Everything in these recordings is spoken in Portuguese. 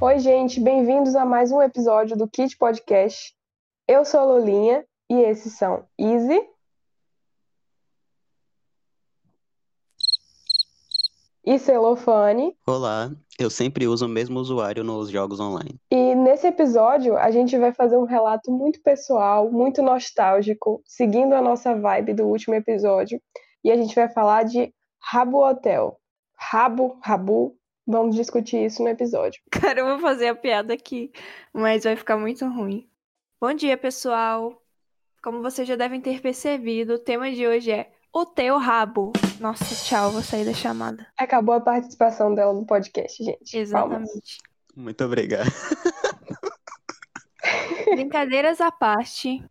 Oi, gente, bem-vindos a mais um episódio do Kit Podcast. Eu sou a Lolinha e esses são Easy e Celofane. Olá, eu sempre uso o mesmo usuário nos jogos online. E nesse episódio a gente vai fazer um relato muito pessoal, muito nostálgico, seguindo a nossa vibe do último episódio. E a gente vai falar de Rabo Hotel. Rabo, Rabu, vamos discutir isso no episódio. Cara, eu vou fazer a piada aqui, mas vai ficar muito ruim. Bom dia, pessoal. Como vocês já devem ter percebido, o tema de hoje é o teu rabo. Nossa, tchau, vou sair da chamada. Acabou a participação dela no podcast, gente. Exatamente. Palmas. Muito obrigado. Brincadeiras à parte.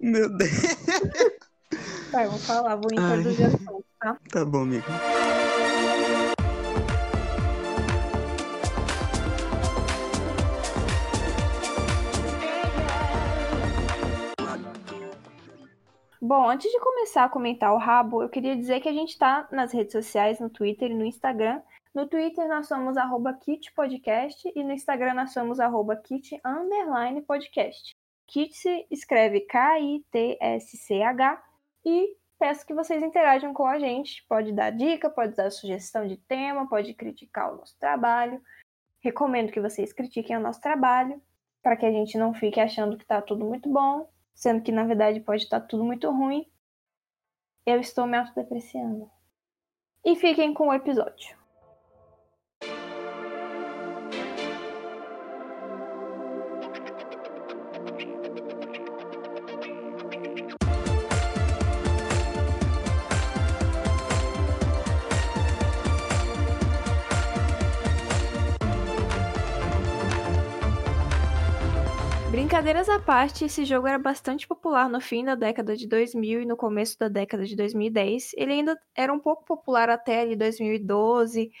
Meu Deus. Vai, vou falar, vou introduzir assunto, tá? Tá bom, amigo. Bom, antes de começar a comentar o rabo, eu queria dizer que a gente tá nas redes sociais, no Twitter e no Instagram. No Twitter nós somos arroba kitpodcast e no Instagram nós somos arroba kit underline podcast. Kit se escreve K-I-T-S-C-H e peço que vocês interajam com a gente. Pode dar dica, pode dar sugestão de tema, pode criticar o nosso trabalho. Recomendo que vocês critiquem o nosso trabalho para que a gente não fique achando que tá tudo muito bom sendo que na verdade pode estar tudo muito ruim. Eu estou me autodepreciando. E fiquem com o episódio. Brincadeiras à parte, esse jogo era bastante popular no fim da década de 2000 e no começo da década de 2010. Ele ainda era um pouco popular até ali 2012.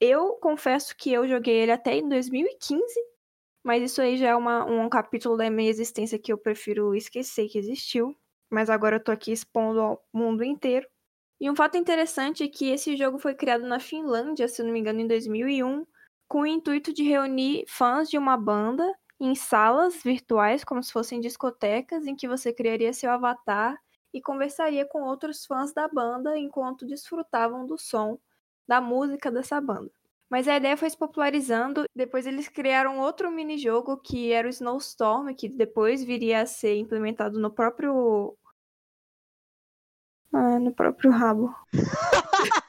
Eu confesso que eu joguei ele até em 2015, mas isso aí já é uma- um capítulo da minha existência que eu prefiro esquecer que existiu. Mas agora eu tô aqui expondo ao mundo inteiro. E um fato interessante é que esse jogo foi criado na Finlândia, se não me engano, em 2001, com o intuito de reunir fãs de uma banda em salas virtuais, como se fossem discotecas, em que você criaria seu avatar e conversaria com outros fãs da banda enquanto desfrutavam do som da música dessa banda. Mas a ideia foi se popularizando, depois eles criaram outro minijogo que era o Snowstorm, que depois viria a ser implementado no próprio. Ah, no próprio rabo.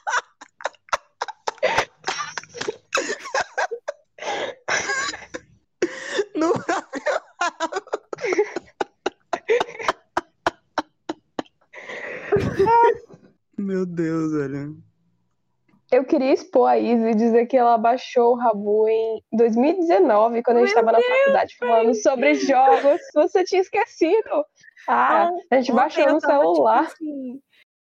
Meu Deus, velho. Eu queria expor a Izzy e dizer que ela baixou o Rabu em 2019, quando a gente estava na faculdade falando sobre jogos. Você tinha esquecido. Ah, a gente Ontem baixou no tipo celular. assim,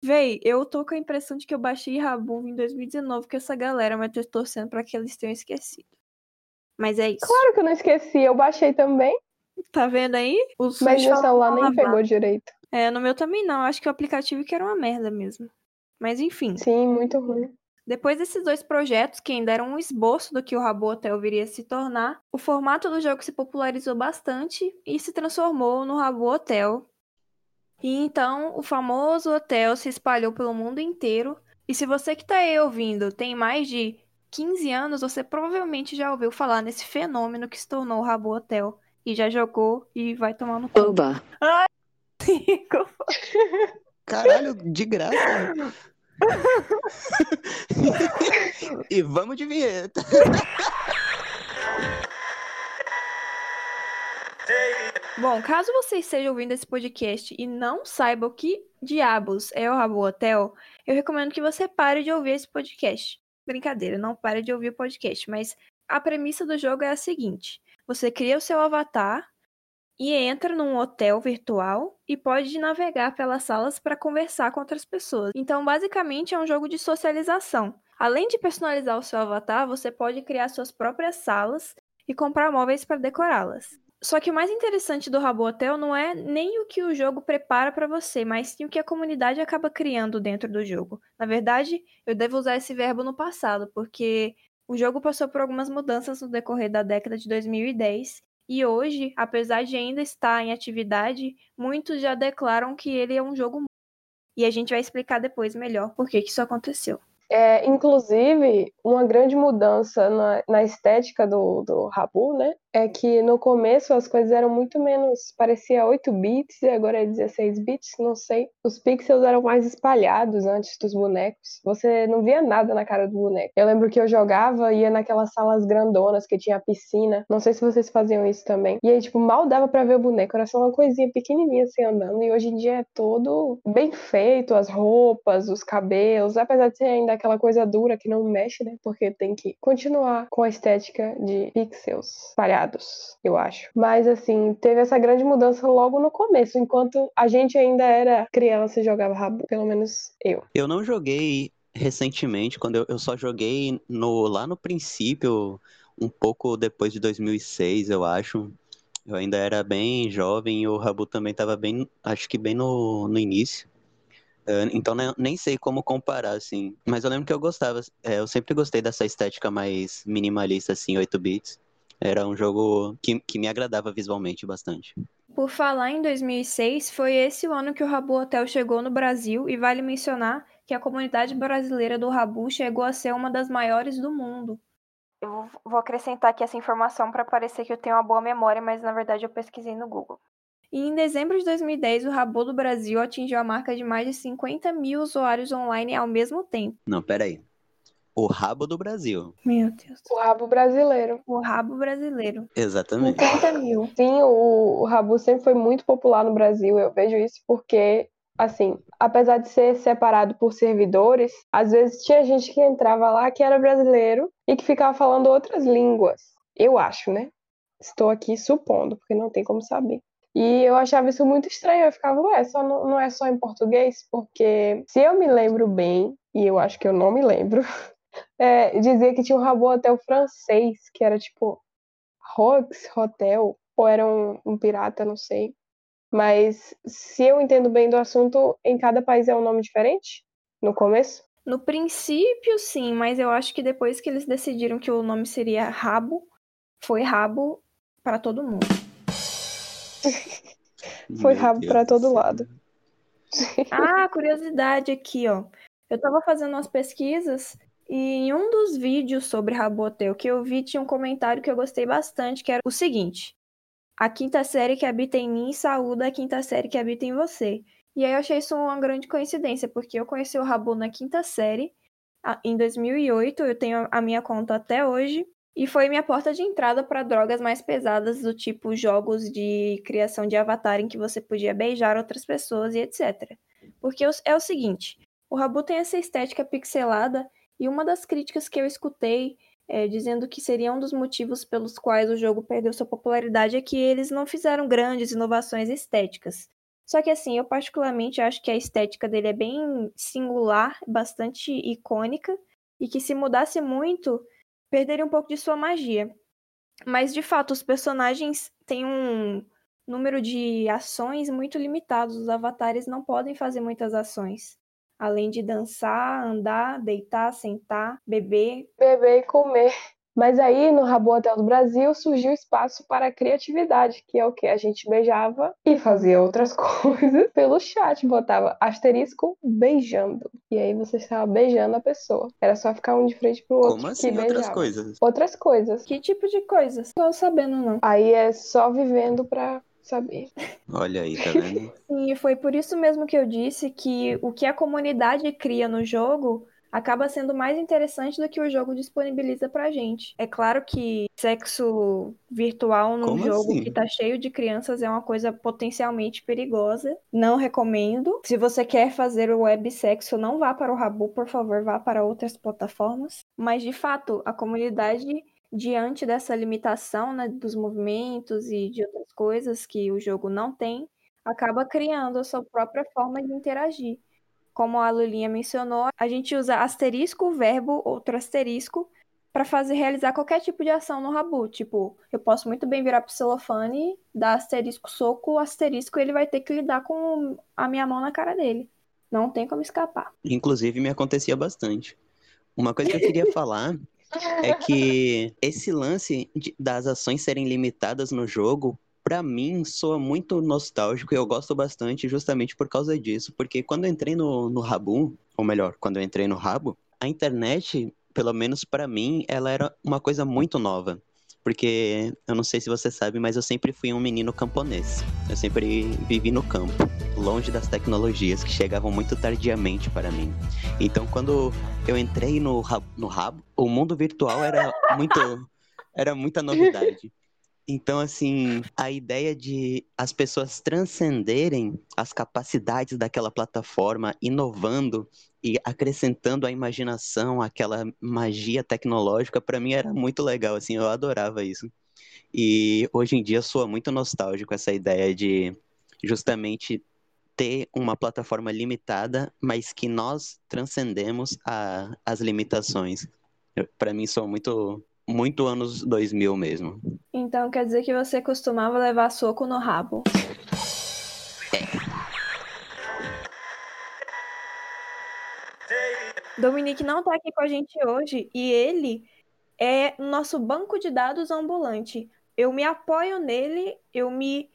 Véi, eu tô com a impressão de que eu baixei Rabu em 2019 com essa galera, mas tô torcendo pra que eles tenham esquecido. Mas é isso. Claro que eu não esqueci, eu baixei também, Tá vendo aí? Os mas meu celular nem palavrão. pegou direito. É, no meu também não. Acho que o aplicativo que era uma merda mesmo. Mas enfim. Sim, muito ruim. Depois desses dois projetos, que ainda eram um esboço do que o Rabo Hotel viria a se tornar, o formato do jogo se popularizou bastante e se transformou no Rabo Hotel. E então o famoso hotel se espalhou pelo mundo inteiro. E se você que tá aí ouvindo tem mais de 15 anos, você provavelmente já ouviu falar nesse fenômeno que se tornou o Rabo Hotel. E já jogou e vai tomar no cu. Oba! Caralho, de graça. e vamos de vinheta. Bom, caso você esteja ouvindo esse podcast e não saiba o que diabos é o Rabo Hotel, eu recomendo que você pare de ouvir esse podcast. Brincadeira, não pare de ouvir o podcast, mas a premissa do jogo é a seguinte: você cria o seu avatar e entra num hotel virtual e pode navegar pelas salas para conversar com outras pessoas. Então, basicamente, é um jogo de socialização. Além de personalizar o seu avatar, você pode criar suas próprias salas e comprar móveis para decorá-las. Só que o mais interessante do Rabo Hotel não é nem o que o jogo prepara para você, mas sim o que a comunidade acaba criando dentro do jogo. Na verdade, eu devo usar esse verbo no passado, porque O jogo passou por algumas mudanças no decorrer da década de 2010 e hoje, apesar de ainda estar em atividade, muitos já declaram que ele é um jogo e a gente vai explicar depois melhor por que, que isso aconteceu. É, inclusive, uma grande mudança na, na estética do, do Rabu, né? É que no começo as coisas eram muito menos. parecia 8 bits e agora é 16 bits, não sei. Os pixels eram mais espalhados antes dos bonecos. Você não via nada na cara do boneco. Eu lembro que eu jogava, ia naquelas salas grandonas que tinha piscina. Não sei se vocês faziam isso também. E aí, tipo, mal dava para ver o boneco. Era só uma coisinha pequenininha assim andando. E hoje em dia é todo bem feito, as roupas, os cabelos. Apesar de ser ainda aquela coisa dura que não mexe, né? Porque tem que continuar com a estética de pixels espalhados, eu acho. Mas assim, teve essa grande mudança logo no começo, enquanto a gente ainda era criança e jogava rabo, pelo menos eu. Eu não joguei recentemente, quando eu, eu só joguei no, lá no princípio, um pouco depois de 2006, eu acho. Eu ainda era bem jovem e o Rabu também estava bem, acho que bem no, no início. Então nem sei como comparar, assim. Mas eu lembro que eu gostava. É, eu sempre gostei dessa estética mais minimalista, assim, 8 bits. Era um jogo que, que me agradava visualmente bastante. Por falar em 2006, foi esse o ano que o Rabu Hotel chegou no Brasil e vale mencionar que a comunidade brasileira do Rabu chegou a ser uma das maiores do mundo. Eu vou acrescentar aqui essa informação para parecer que eu tenho uma boa memória, mas na verdade eu pesquisei no Google. E em dezembro de 2010, o Rabo do Brasil atingiu a marca de mais de 50 mil usuários online ao mesmo tempo. Não, peraí. O rabo do Brasil. Meu Deus. O rabo brasileiro. O rabo brasileiro. Exatamente. 50 mil. Sim, o, o rabo sempre foi muito popular no Brasil. Eu vejo isso porque, assim, apesar de ser separado por servidores, às vezes tinha gente que entrava lá que era brasileiro e que ficava falando outras línguas. Eu acho, né? Estou aqui supondo, porque não tem como saber. E eu achava isso muito estranho. Eu ficava, ué, só não, não é só em português? Porque se eu me lembro bem, e eu acho que eu não me lembro, é, dizia que tinha um rabo hotel francês, que era tipo Rox Hotel, ou era um, um pirata, não sei. Mas se eu entendo bem do assunto, em cada país é um nome diferente? No começo? No princípio, sim, mas eu acho que depois que eles decidiram que o nome seria Rabo, foi Rabo para todo mundo. Foi rabo para todo lado. Ah, curiosidade aqui, ó. Eu tava fazendo umas pesquisas e em um dos vídeos sobre Rabotel que eu vi tinha um comentário que eu gostei bastante, que era o seguinte: A quinta série que habita em mim saúda a quinta série que habita em você. E aí eu achei isso uma grande coincidência, porque eu conheci o Rabo na quinta série em 2008, eu tenho a minha conta até hoje, e foi minha porta de entrada para drogas mais pesadas, do tipo jogos de criação de avatar em que você podia beijar outras pessoas e etc. Porque é o seguinte: o Rabu tem essa estética pixelada, e uma das críticas que eu escutei é, dizendo que seria um dos motivos pelos quais o jogo perdeu sua popularidade é que eles não fizeram grandes inovações estéticas. Só que assim, eu particularmente acho que a estética dele é bem singular, bastante icônica, e que se mudasse muito, perderia um pouco de sua magia. Mas, de fato, os personagens têm um número de ações muito limitado. Os avatares não podem fazer muitas ações. Além de dançar, andar, deitar, sentar, beber. Beber e comer. Mas aí, no Rabo Hotel do Brasil, surgiu espaço para a criatividade, que é o que? A gente beijava e fazia outras coisas pelo chat, botava asterisco beijando. E aí você estava beijando a pessoa. Era só ficar um de frente pro outro. Como assim que outras coisas? Outras coisas. Que tipo de coisas? Não tô sabendo, não. Aí é só vivendo pra saber. Olha aí, tá vendo? Sim, foi por isso mesmo que eu disse que o que a comunidade cria no jogo acaba sendo mais interessante do que o jogo disponibiliza pra gente. É claro que sexo virtual num Como jogo assim? que tá cheio de crianças é uma coisa potencialmente perigosa. Não recomendo. Se você quer fazer o websexo, não vá para o Rabu, por favor, vá para outras plataformas. Mas de fato, a comunidade diante dessa limitação né, dos movimentos e de outras coisas que o jogo não tem, acaba criando a sua própria forma de interagir como a Lulinha mencionou, a gente usa asterisco, verbo, outro asterisco, para fazer realizar qualquer tipo de ação no Rabu. Tipo, eu posso muito bem virar pro celofane, dar asterisco, soco, asterisco, ele vai ter que lidar com a minha mão na cara dele. Não tem como escapar. Inclusive, me acontecia bastante. Uma coisa que eu queria falar é que esse lance de, das ações serem limitadas no jogo, para mim, soa muito nostálgico e eu gosto bastante justamente por causa disso. Porque quando eu entrei no, no Rabu, ou melhor, quando eu entrei no Rabo, a internet, pelo menos para mim, ela era uma coisa muito nova porque eu não sei se você sabe, mas eu sempre fui um menino camponês. Eu sempre vivi no campo, longe das tecnologias que chegavam muito tardiamente para mim. Então, quando eu entrei no rabo, no rabo o mundo virtual era muito era muita novidade. Então, assim, a ideia de as pessoas transcenderem as capacidades daquela plataforma, inovando e acrescentando a imaginação, aquela magia tecnológica, para mim era muito legal, assim, eu adorava isso. E hoje em dia soa muito nostálgico essa ideia de justamente ter uma plataforma limitada, mas que nós transcendemos a, as limitações. Para mim soa muito muito anos 2000 mesmo. Então quer dizer que você costumava levar soco no rabo. Dominique não tá aqui com a gente hoje e ele é nosso banco de dados ambulante. Eu me apoio nele, eu me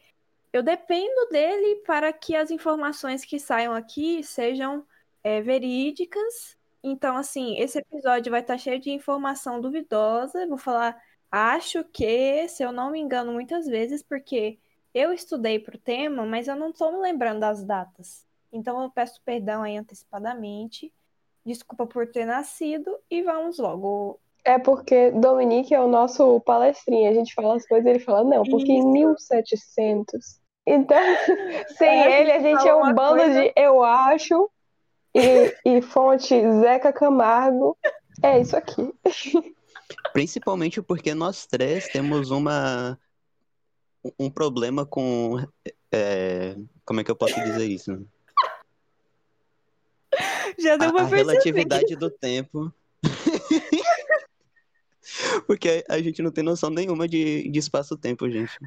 eu dependo dele para que as informações que saiam aqui sejam é, verídicas. Então, assim, esse episódio vai estar tá cheio de informação duvidosa. Vou falar, acho que, se eu não me engano muitas vezes, porque eu estudei para o tema, mas eu não estou me lembrando das datas. Então, eu peço perdão aí antecipadamente. Desculpa por ter nascido e vamos logo. É porque Dominique é o nosso palestrinho. A gente fala as coisas e ele fala, não, porque Isso. em 1700. Então, sem é, ele, a gente é um bando coisa... de eu acho e, e fonte Zeca Camargo. É isso aqui. Principalmente porque nós três temos uma um problema com. É, como é que eu posso dizer isso? Já deu pra a, a relatividade do tempo. Porque a gente não tem noção nenhuma de, de espaço-tempo, gente.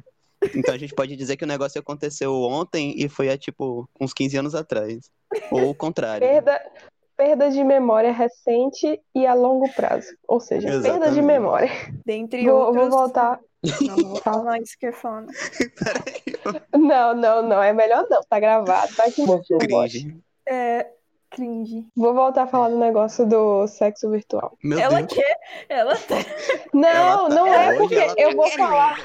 Então a gente pode dizer que o negócio aconteceu ontem e foi há, tipo, uns 15 anos atrás. Ou o contrário. Perda, perda de memória recente e a longo prazo. Ou seja, Exatamente. perda de memória. Dentre vou, outros... vou voltar. Não, vou falar isso que é. Não, não, não. É melhor não. Tá gravado. Tá aqui no É, Cringe. Vou voltar a falar do negócio do sexo virtual. Meu ela Deus. quer. Ela tá. Não, ela tá... não é porque tá eu vou falar.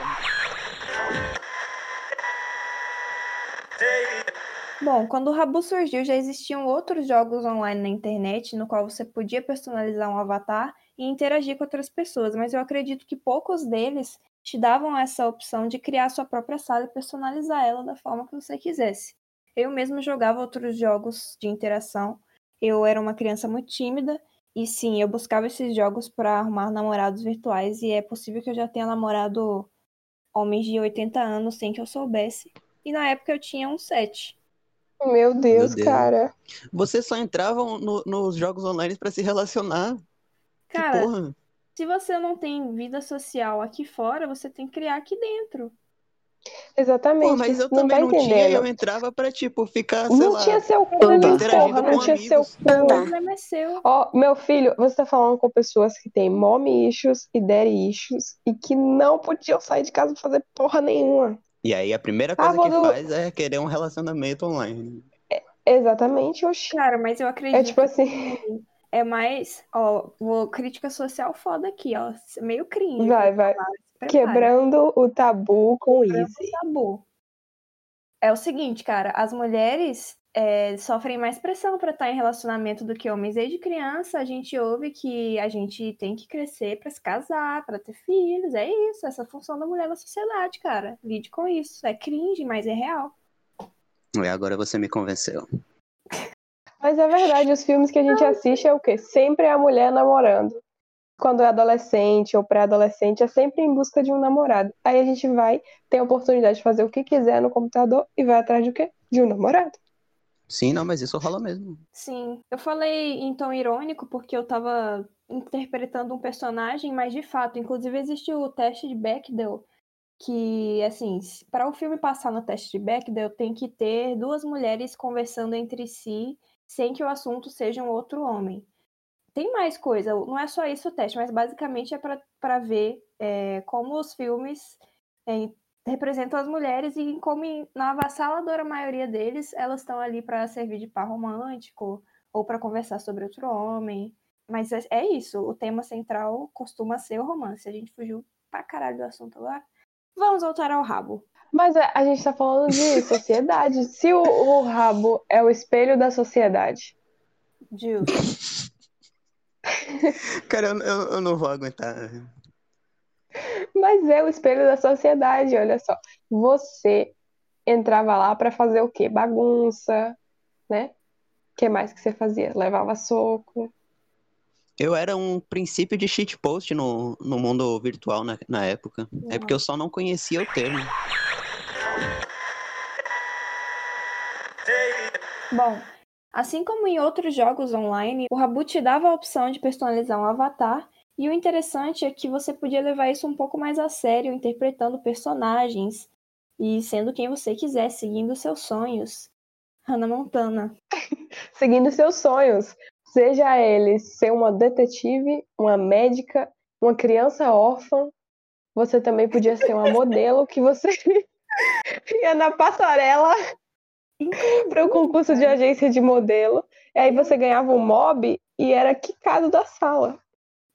Bom, quando o Rabu surgiu, já existiam outros jogos online na internet no qual você podia personalizar um avatar e interagir com outras pessoas, mas eu acredito que poucos deles te davam essa opção de criar sua própria sala e personalizar ela da forma que você quisesse. Eu mesmo jogava outros jogos de interação. Eu era uma criança muito tímida e sim, eu buscava esses jogos para arrumar namorados virtuais e é possível que eu já tenha namorado homens de 80 anos sem que eu soubesse. E na época eu tinha uns 7. Meu Deus, Meu Deus. cara. Você só entrava no, nos jogos online para se relacionar. Cara, se você não tem vida social aqui fora, você tem que criar aqui dentro. Exatamente. Pô, mas eu não também tá não tinha, eu entrava pra, tipo, ficar, sei não lá... Tinha seu cu, porra, não tinha seu cu, é seu. Ó, meu filho, você tá falando com pessoas que têm mommy issues e daddy issues e que não podiam sair de casa pra fazer porra nenhuma. E aí a primeira coisa ah, que do... faz é querer um relacionamento online. É, exatamente, oxi. Cara, mas eu acredito é tipo assim... É mais, ó, vou crítica social foda aqui, ó, meio cringe. Vai, vai. Falar. Quebrando o tabu com Quebrando Easy. O tabu. É o seguinte, cara, as mulheres é, sofrem mais pressão para estar em relacionamento do que homens. Desde criança a gente ouve que a gente tem que crescer para se casar, para ter filhos. É isso, essa função da mulher na sociedade, cara. Lide com isso. É cringe, mas é real. E agora você me convenceu. Mas é verdade, os filmes que a gente assiste é o quê? Sempre é a mulher namorando quando é adolescente ou pré-adolescente, é sempre em busca de um namorado. Aí a gente vai ter a oportunidade de fazer o que quiser no computador e vai atrás de quê? De um namorado. Sim, não, mas isso rola mesmo. Sim. Eu falei em tom irônico porque eu tava interpretando um personagem, mas de fato, inclusive existe o teste de Bechdel, que, assim, para o filme passar no teste de Bechdel, tem que ter duas mulheres conversando entre si sem que o assunto seja um outro homem tem mais coisa, não é só isso o teste, mas basicamente é para ver é, como os filmes é, representam as mulheres e como na avassaladora maioria deles elas estão ali para servir de par romântico ou para conversar sobre outro homem. Mas é, é, isso, o tema central costuma ser o romance. A gente fugiu pra caralho do assunto agora. Vamos voltar ao rabo. Mas a, a gente tá falando de sociedade. Se o, o, rabo é o espelho da sociedade. Justo. Cara, eu, eu, eu não vou aguentar. Mas é o espelho da sociedade, olha só. Você entrava lá para fazer o quê? Bagunça, né? O que mais que você fazia? Levava soco. Eu era um princípio de shitpost no, no mundo virtual na, na época. É porque eu só não conhecia o termo. Bom, assim como em outros jogos online, o Rabu te dava a opção de personalizar um avatar e o interessante é que você podia levar isso um pouco mais a sério, interpretando personagens e sendo quem você quiser, seguindo seus sonhos. Hannah Montana. seguindo seus sonhos. Seja ele ser uma detetive, uma médica, uma criança órfã, você também podia ser uma modelo que você ia na passarela para o concurso de agência de modelo. E aí você ganhava um mob e era quicado da sala.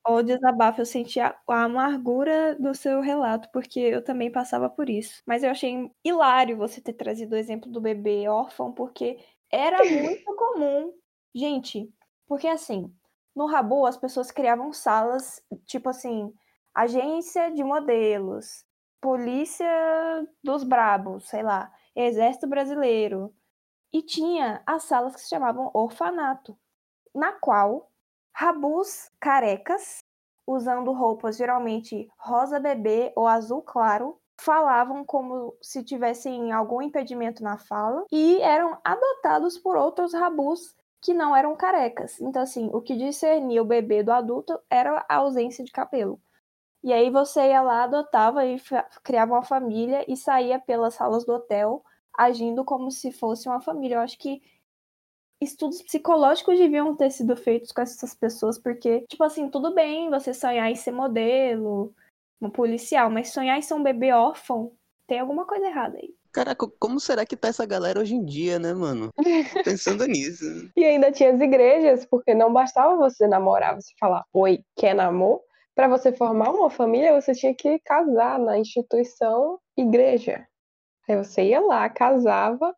O desabafo, eu senti a, a, amargura do seu relato, porque eu também passava por isso. Mas eu achei hilário você ter trazido o exemplo do bebê órfão, porque era muito comum. Gente, porque assim, no Rabu as pessoas criavam salas, tipo assim, agência de modelos, polícia dos brabos, sei lá, exército brasileiro. E tinha as salas que se chamavam orfanato, na qual Rabus carecas, usando roupas geralmente rosa bebê ou azul claro, falavam como se tivessem algum impedimento na fala e eram adotados por outros rabus que não eram carecas. Então, assim, o que discernia o bebê do adulto era a ausência de cabelo. E aí você ia lá, adotava e criava uma família e saía pelas salas do hotel agindo como se fosse uma família. Eu acho que estudos psicológicos deviam ter sido feitos com essas pessoas, porque, tipo assim, tudo bem você sonhar em ser modelo, um policial, mas sonhar em ser um bebê órfão, tem alguma coisa errada aí. Caraca, como será que tá essa galera hoje em dia, né, mano? Pensando nisso. E ainda tinha as igrejas, porque não bastava você namorar, você falar, oi, quer namor? Para você formar uma família, você tinha que casar na instituição igreja. Aí você ia lá, casava,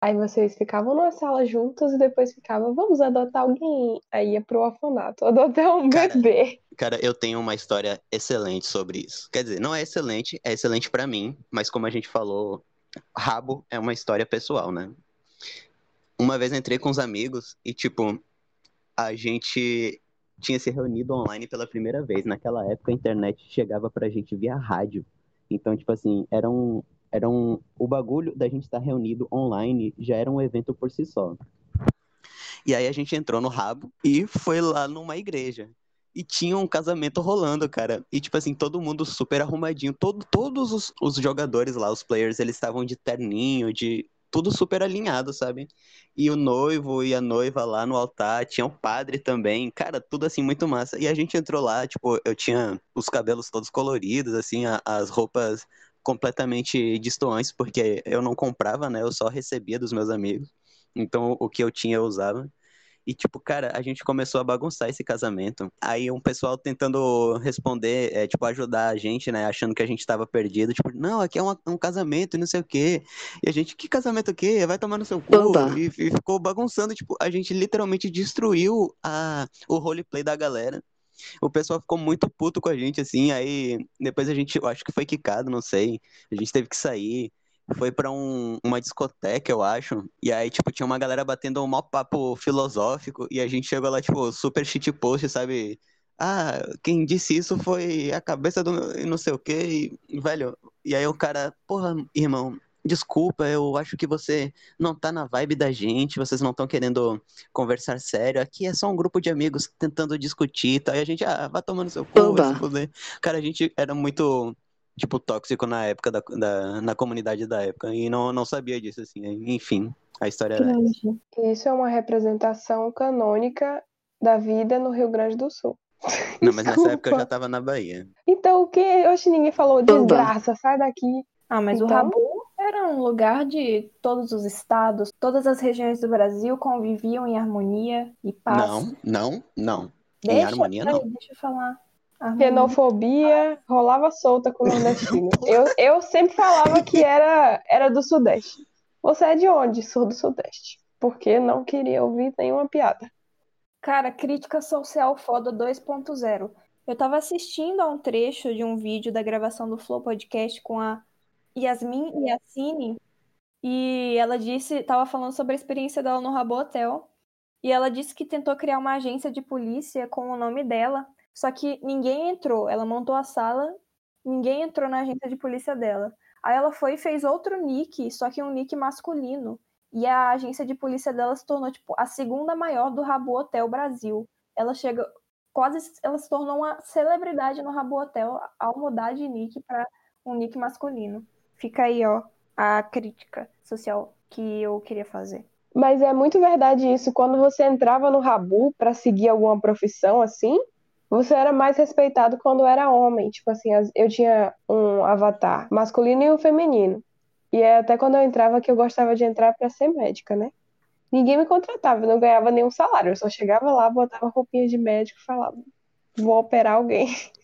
Aí vocês ficavam numa sala juntos e depois ficavam, vamos adotar alguém. Aí ia pro orfanato, adotar um cara, bebê. Cara, eu tenho uma história excelente sobre isso. Quer dizer, não é excelente, é excelente para mim, mas como a gente falou, rabo é uma história pessoal, né? Uma vez entrei com os amigos e, tipo, a gente tinha se reunido online pela primeira vez. Naquela época a internet chegava pra gente via rádio. Então, tipo assim, era um, era um, o bagulho da gente estar reunido online já era um evento por si só. E aí a gente entrou no rabo e foi lá numa igreja. E tinha um casamento rolando, cara. E, tipo assim, todo mundo super arrumadinho. Todo, todos os, os jogadores lá, os players, eles estavam de terninho, de tudo super alinhado, sabe? E o noivo e a noiva lá no altar, tinha o padre também, cara, tudo assim muito massa. E a gente entrou lá, tipo, eu tinha os cabelos todos coloridos, assim, a, as roupas completamente distantes, porque eu não comprava, né? Eu só recebia dos meus amigos. Então, o que eu tinha, eu usava. E, tipo, cara, a gente começou a bagunçar esse casamento. Aí um pessoal tentando responder, é, tipo, ajudar a gente, né? Achando que a gente tava perdido. Tipo, não, aqui é um, um casamento e não sei o quê. E a gente, que casamento o quê? Vai tomar no seu cu. E, e, ficou bagunçando. Tipo, a gente literalmente destruiu a, o roleplay da galera o pessoal ficou muito puto com a gente, assim, aí depois a gente, acho que foi quicado, não sei, a gente teve que sair, foi para um, uma discoteca, eu acho, e aí, tipo, tinha uma galera batendo um maior papo filosófico, e a gente chegou lá, tipo, super shitpost, sabe? Ah, quem disse isso foi a cabeça do não sei o quê, e, velho, e aí o cara, porra, irmão, desculpa, eu acho que você não tá na vibe da gente, vocês não estão querendo conversar sério. Aqui é só um grupo de amigos tentando discutir e tal. E a gente, ah, vai tomando seu cu, Cara, a gente era muito, tipo, tóxico na época, da, da, na comunidade da época. E não, não sabia disso, assim. Enfim, a história era essa. Isso é uma representação canônica da vida no Rio Grande do Sul. Não, mas nessa época eu já tava na Bahia. Então, o que? Hoje ninguém falou desgraça, sai daqui. Ah, mas o Então? Rabu era um lugar de todos os estados, todas as regiões do Brasil conviviam em harmonia e paz. Não, não, não. Em Deixa, harmonia, peraí, não. Deixa eu falar. Harmonia. Xenofobia rolava solta com o nordestino. Eu, eu sempre falava que era, era do Sudeste. Você é de onde? Sou do Sudeste. Porque não queria ouvir nenhuma piada. Cara, crítica social foda 2.0. Eu tava assistindo a um trecho de um vídeo da gravação do Flow Podcast com a Yasmin Yassine e ela disse, tava falando sobre a experiência dela no Rabo Hotel e ela disse que tentou criar uma agência de polícia com o nome dela, só que ninguém entrou. Ela montou a sala, ninguém entrou na agência de polícia dela. Aí ela foi e fez outro nick, só que um nick masculino. E a agência de polícia dela se tornou, tipo, a segunda maior do Rabo Hotel Brasil. Ela chega, quase, ela se tornou uma celebridade no Rabo Hotel ao mudar de nick para um nick masculino. Fica aí, ó, a crítica social que eu queria fazer. Mas é muito verdade isso. Quando você entrava no Rabu pra seguir alguma profissão assim, você era mais respeitado quando era homem. Tipo assim, as- eu tinha um avatar masculino e um feminino. E é até quando eu entrava que eu gostava de entrar pra ser médica, né? Ninguém me contratava, eu não ganhava nenhum salário. Eu só chegava lá, botava roupinha de médico e falava, vou operar alguém.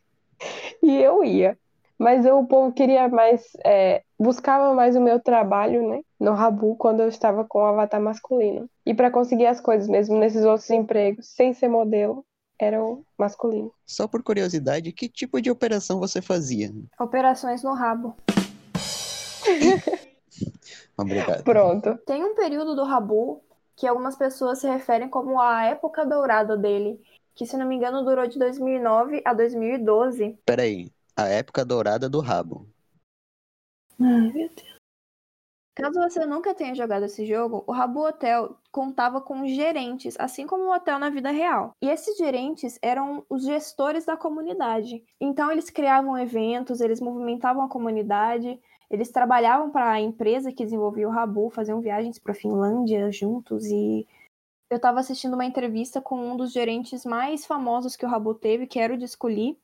E eu ia. Mas eu, o povo queria mais, é, buscava mais o meu trabalho, né? No Rabu, quando eu estava com o avatar masculino. E para conseguir as coisas mesmo nesses outros empregos, sem ser modelo, era o masculino. Só por curiosidade, que tipo de operação você fazia? Operações no rabo. Obrigado. Pronto. Tem um período do Rabu que algumas pessoas se referem como a época dourada dele, que se não me engano durou de 2009 a 2012. Peraí, a época dourada do rabo. Ai, meu Deus. Caso você nunca tenha jogado esse jogo, o Rabu Hotel contava com gerentes, assim como o hotel na vida real. E esses gerentes eram os gestores da comunidade. Então eles criavam eventos, eles movimentavam a comunidade, eles trabalhavam para a empresa que desenvolvia o Rabu, faziam viagens para Finlândia juntos e eu estava assistindo uma entrevista com um dos gerentes mais famosos que o Rabu teve, que era o Discoli.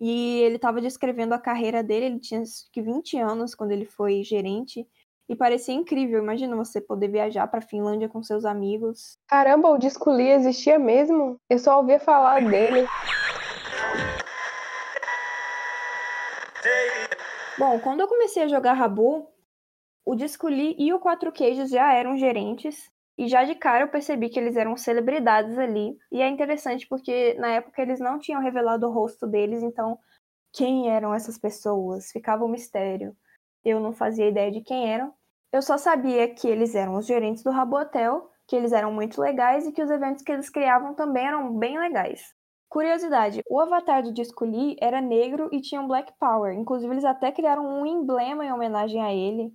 E ele estava descrevendo a carreira dele, ele tinha acho que 20 anos quando ele foi gerente. E parecia incrível. Imagina você poder viajar para Finlândia com seus amigos. Caramba, o Discoli existia mesmo? Eu só ouvia falar dele. Bom, quando eu comecei a jogar Rabu, o Discoli e o Quatro Queijos já eram gerentes. E já de cara eu percebi que eles eram celebridades ali. E é interessante porque na época eles não tinham revelado o rosto deles, então quem eram essas pessoas? Ficava um mistério. Eu não fazia ideia de quem eram. Eu só sabia que eles eram os gerentes do Rabo Hotel, que eles eram muito legais e que os eventos que eles criavam também eram bem legais. Curiosidade, o avatar do Discoli era negro e tinha um Black Power. Inclusive, eles até criaram um emblema em homenagem a ele.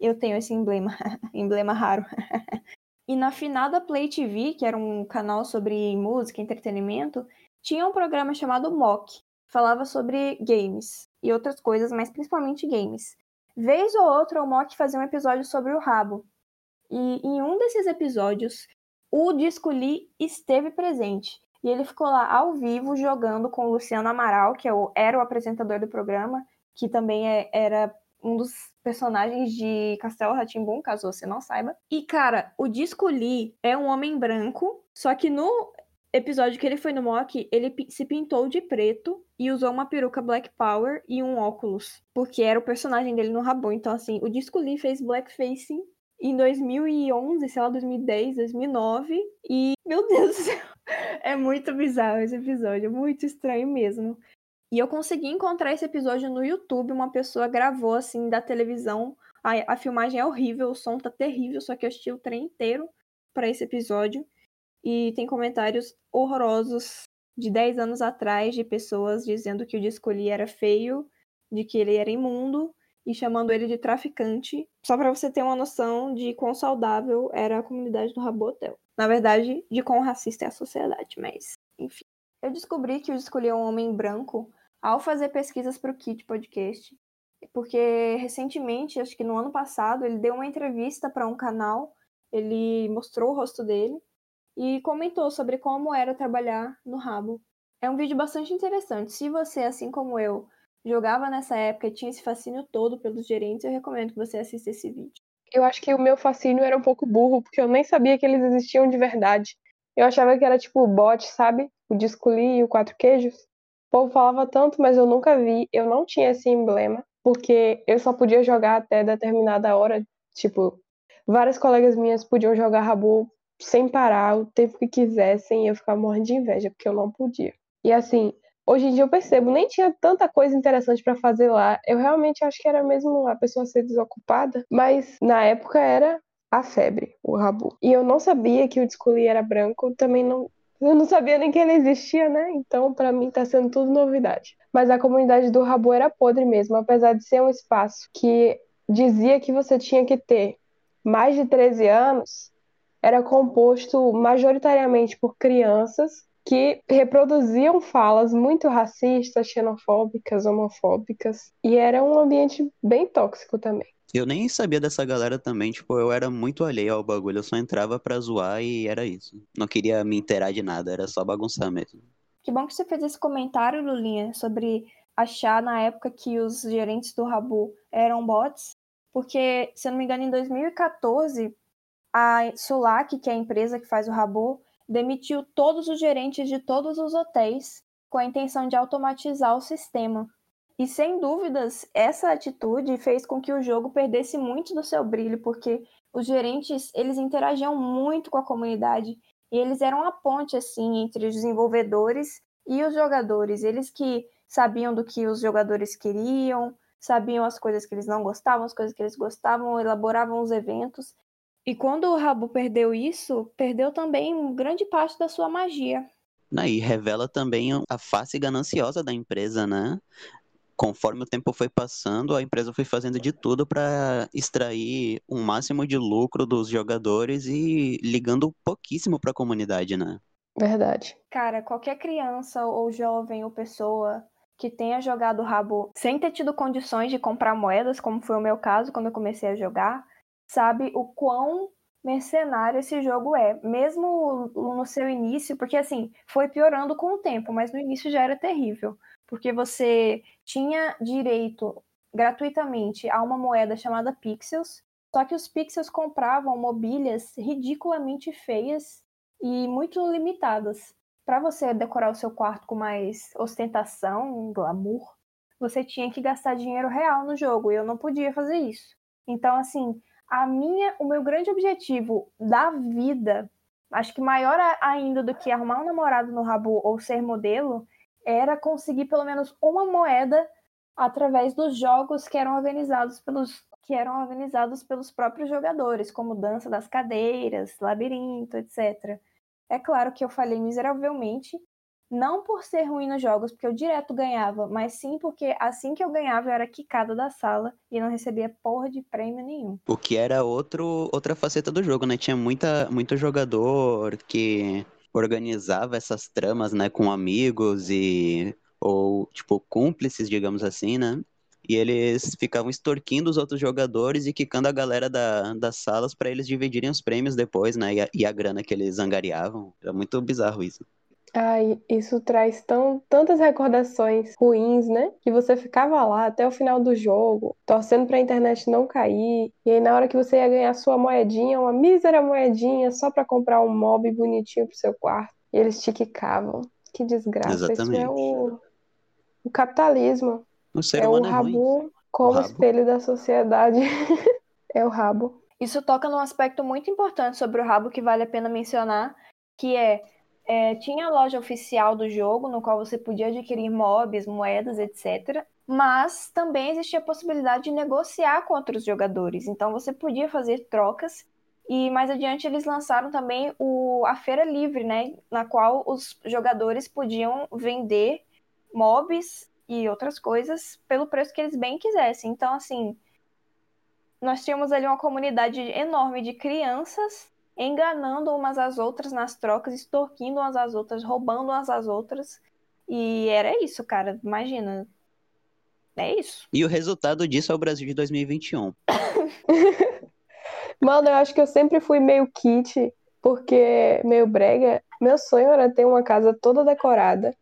Eu tenho esse emblema, emblema raro. e na finada Play TV, que era um canal sobre música e entretenimento, tinha um programa chamado Mock. Falava sobre games e outras coisas, mas principalmente games. Vez ou outra, o Mock fazia um episódio sobre o rabo. E em um desses episódios, o Discoli esteve presente. E ele ficou lá ao vivo jogando com o Luciano Amaral, que é era o apresentador do programa, que também é- era um dos personagens de Castelo Ratimbum, caso você não saiba. E, cara, o Discoli é um homem branco, só que no episódio que ele foi no mock, ele se pintou de preto e usou uma peruca Black Power e um óculos, porque era o personagem dele no Rabo. Então, assim, o Discoli fez blackface em 2011, sei lá, 2010, 2009, e, meu Deus do céu, é muito bizarro esse episódio, muito estranho mesmo. E eu consegui encontrar esse episódio no YouTube, uma pessoa gravou, assim, da televisão, a, a filmagem é horrível, o som tá terrível, só que eu assisti o trem inteiro pra esse episódio, e tem comentários horrorosos de 10 anos atrás de pessoas dizendo que o Discoli era feio, de que ele era imundo, e chamando ele de traficante, só pra você ter uma noção de quão saudável era a comunidade do Rabotel. Na verdade, de quão racista é a sociedade, mas enfim. Eu descobri que eu escolhi um homem branco ao fazer pesquisas para o Kit Podcast, porque recentemente, acho que no ano passado, ele deu uma entrevista para um canal, ele mostrou o rosto dele e comentou sobre como era trabalhar no Rabo. É um vídeo bastante interessante. Se você, assim como eu, jogava nessa época e tinha esse fascínio todo pelos gerentes, eu recomendo que você assista esse vídeo. Eu acho que o meu fascínio era um pouco burro, porque eu nem sabia que eles existiam de verdade. Eu achava que era tipo o bot, sabe? O Disculi e o Quatro Queijos. Povo falava tanto, mas eu nunca vi. Eu não tinha esse emblema, porque eu só podia jogar até determinada hora. Tipo, várias colegas minhas podiam jogar Rabu sem parar o tempo que quisessem e eu ficava morrendo de inveja, porque eu não podia. E assim, hoje em dia eu percebo, nem tinha tanta coisa interessante para fazer lá. Eu realmente acho que era mesmo a pessoa ser desocupada, mas na época era a febre, o Rabu. E eu não sabia que o Disculi era branco, também não. Eu não sabia nem que ele existia, né? Então, para mim, tá sendo tudo novidade. Mas a comunidade do Rabu era podre mesmo, apesar de ser um espaço que dizia que você tinha que ter mais de 13 anos, era composto majoritariamente por crianças que reproduziam falas muito racistas, xenofóbicas, homofóbicas, e era um ambiente bem tóxico também. Eu nem sabia dessa galera também, tipo, eu era muito alheio ao bagulho, eu só entrava pra zoar e era isso. Não queria me inteirar de nada, era só bagunçar mesmo. Que bom que você fez esse comentário, Lulinha, sobre achar na época que os gerentes do Rabu eram bots, porque, se eu não me engano, em 2014, a Sulac, que é a empresa que faz o Rabu, demitiu todos os gerentes de todos os hotéis com a intenção de automatizar o sistema. E sem dúvidas, essa atitude fez com que o jogo perdesse muito do seu brilho, porque os gerentes, eles interagiam muito com a comunidade e eles eram a ponte assim entre os desenvolvedores e os jogadores. Eles que sabiam do que os jogadores queriam, sabiam as coisas que eles não gostavam, as coisas que eles gostavam, elaboravam os eventos. E quando o Rabu perdeu isso, perdeu também grande parte da sua magia. E revela também a face gananciosa da empresa, né? Conforme o tempo foi passando, a empresa foi fazendo de tudo para extrair o um máximo de lucro dos jogadores e ligando pouquíssimo para a comunidade, né? Verdade. Cara, qualquer criança ou jovem ou pessoa que tenha jogado Rabo sem ter tido condições de comprar moedas, como foi o meu caso quando eu comecei a jogar, sabe o quão mercenário esse jogo é, mesmo no seu início, porque assim, foi piorando com o tempo, mas no início já era terrível, porque você tinha direito gratuitamente a uma moeda chamada Pixels, só que os Pixels compravam mobílias ridiculamente feias e muito limitadas. Para você decorar o seu quarto com mais ostentação, glamour, você tinha que gastar dinheiro real no jogo e eu não podia fazer isso. Então, assim, a minha, o meu grande objetivo da vida, acho que maior ainda do que arrumar um namorado no Rabu ou ser modelo, era conseguir pelo menos uma moeda através dos jogos que eram organizados pelos que eram organizados pelos próprios jogadores, como dança das cadeiras, labirinto, etc. É claro que eu falhei miseravelmente, não por ser ruim nos jogos, porque eu direto ganhava, mas sim porque assim que eu ganhava eu era quicada da sala e não recebia porra de prêmio nenhum. O que era outro, outra faceta do jogo, né? Tinha muita, muito jogador que organizava essas tramas, né, com amigos e ou tipo cúmplices, digamos assim, né? E eles ficavam extorquindo os outros jogadores e quicando a galera da, das salas para eles dividirem os prêmios depois, né? E a, e a grana que eles angariavam. Era muito bizarro isso. Ai, isso traz tão, tantas recordações ruins, né? Que você ficava lá até o final do jogo, torcendo pra internet não cair. E aí, na hora que você ia ganhar sua moedinha, uma mísera moedinha, só pra comprar um mob bonitinho pro seu quarto, e eles te quicavam. Que desgraça. Exatamente. Isso é o, o capitalismo. O ser é o é rabo ruim. como O rabo. espelho da sociedade. é o rabo. Isso toca num aspecto muito importante sobre o rabo que vale a pena mencionar, que é, é, tinha a loja oficial do jogo, no qual você podia adquirir mobs, moedas, etc. Mas também existia a possibilidade de negociar com outros jogadores. Então você podia fazer trocas. E mais adiante eles lançaram também o, a Feira Livre, né? Na qual os jogadores podiam vender mobs e outras coisas pelo preço que eles bem quisessem. Então, assim, nós tínhamos ali uma comunidade enorme de crianças enganando umas às outras nas trocas, extorquindo umas às outras, roubando umas às outras. E era isso, cara. Imagina. É isso. E o resultado disso é o Brasil de 2021. Mano, eu acho que eu sempre fui meio kit porque meio brega. Meu sonho era ter uma casa toda decorada,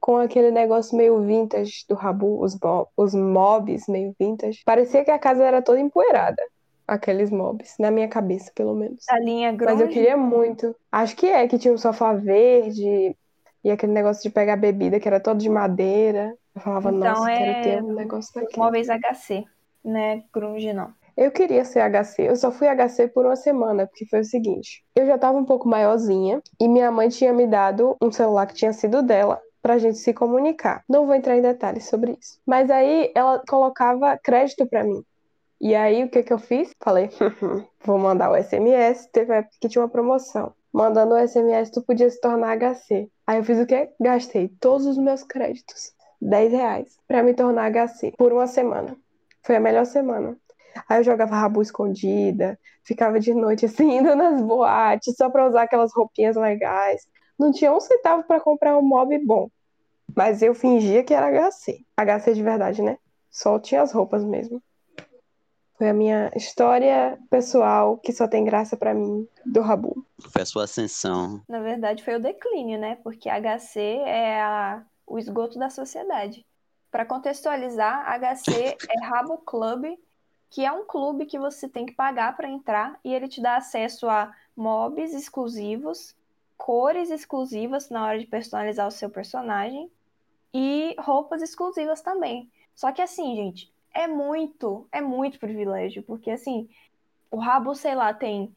com aquele negócio meio vintage do Rabu, os, os mobs meio vintage. Parecia que a casa era toda empoeirada. Aqueles mobs, na minha cabeça, pelo menos. A linha grande. Mas eu queria muito. Acho que é, que tinha um sofá verde e aquele negócio de pegar bebida que era todo de madeira. Eu falava, então, nossa, é... quero ter um negócio daquele. Móveis HC, né? Grunge não. Eu queria ser HC, eu só fui HC por uma semana, porque foi o seguinte: eu já tava um pouco maiorzinha e minha mãe tinha me dado um celular que tinha sido dela pra gente se comunicar. Não vou entrar em detalhes sobre isso. Mas aí ela colocava crédito para mim. E aí o que que eu fiz? Falei, vou mandar o SMS, teve época que tinha uma promoção. Mandando o SMS, tu podia se tornar HC. Aí eu fiz o quê? Gastei todos os meus créditos, 10 reais, pra me tornar HC por uma semana. Foi a melhor semana. Aí eu jogava rabu escondida, ficava de noite assim, indo nas boates, só pra usar aquelas roupinhas legais. Não tinha um centavo para comprar um mob bom. Mas eu fingia que era HC. HC de verdade, né? Só tinha as roupas mesmo. Foi a minha história pessoal, que só tem graça para mim, do Rabu. Foi a sua ascensão. Na verdade, foi o declínio, né? Porque HC é a... o esgoto da sociedade. Para contextualizar, HC é Rabo Club que é um clube que você tem que pagar para entrar e ele te dá acesso a mobs exclusivos, cores exclusivas na hora de personalizar o seu personagem e roupas exclusivas também. Só que assim, gente, é muito, é muito privilégio, porque assim, o rabo, sei lá, tem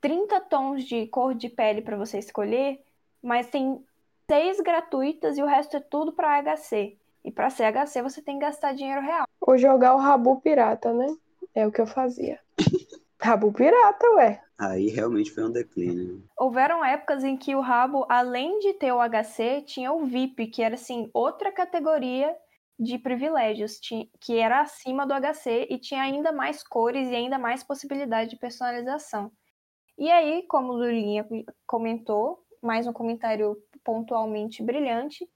30 tons de cor de pele para você escolher, mas tem seis gratuitas e o resto é tudo para HC. E para ser HC você tem que gastar dinheiro real. Ou jogar o rabo pirata, né? É o que eu fazia. Rabo pirata, ué. Aí realmente foi um declínio. Houveram épocas em que o rabo, além de ter o HC, tinha o VIP, que era assim, outra categoria de privilégios, que era acima do HC e tinha ainda mais cores e ainda mais possibilidade de personalização. E aí, como o Lulinha comentou, mais um comentário pontualmente brilhante,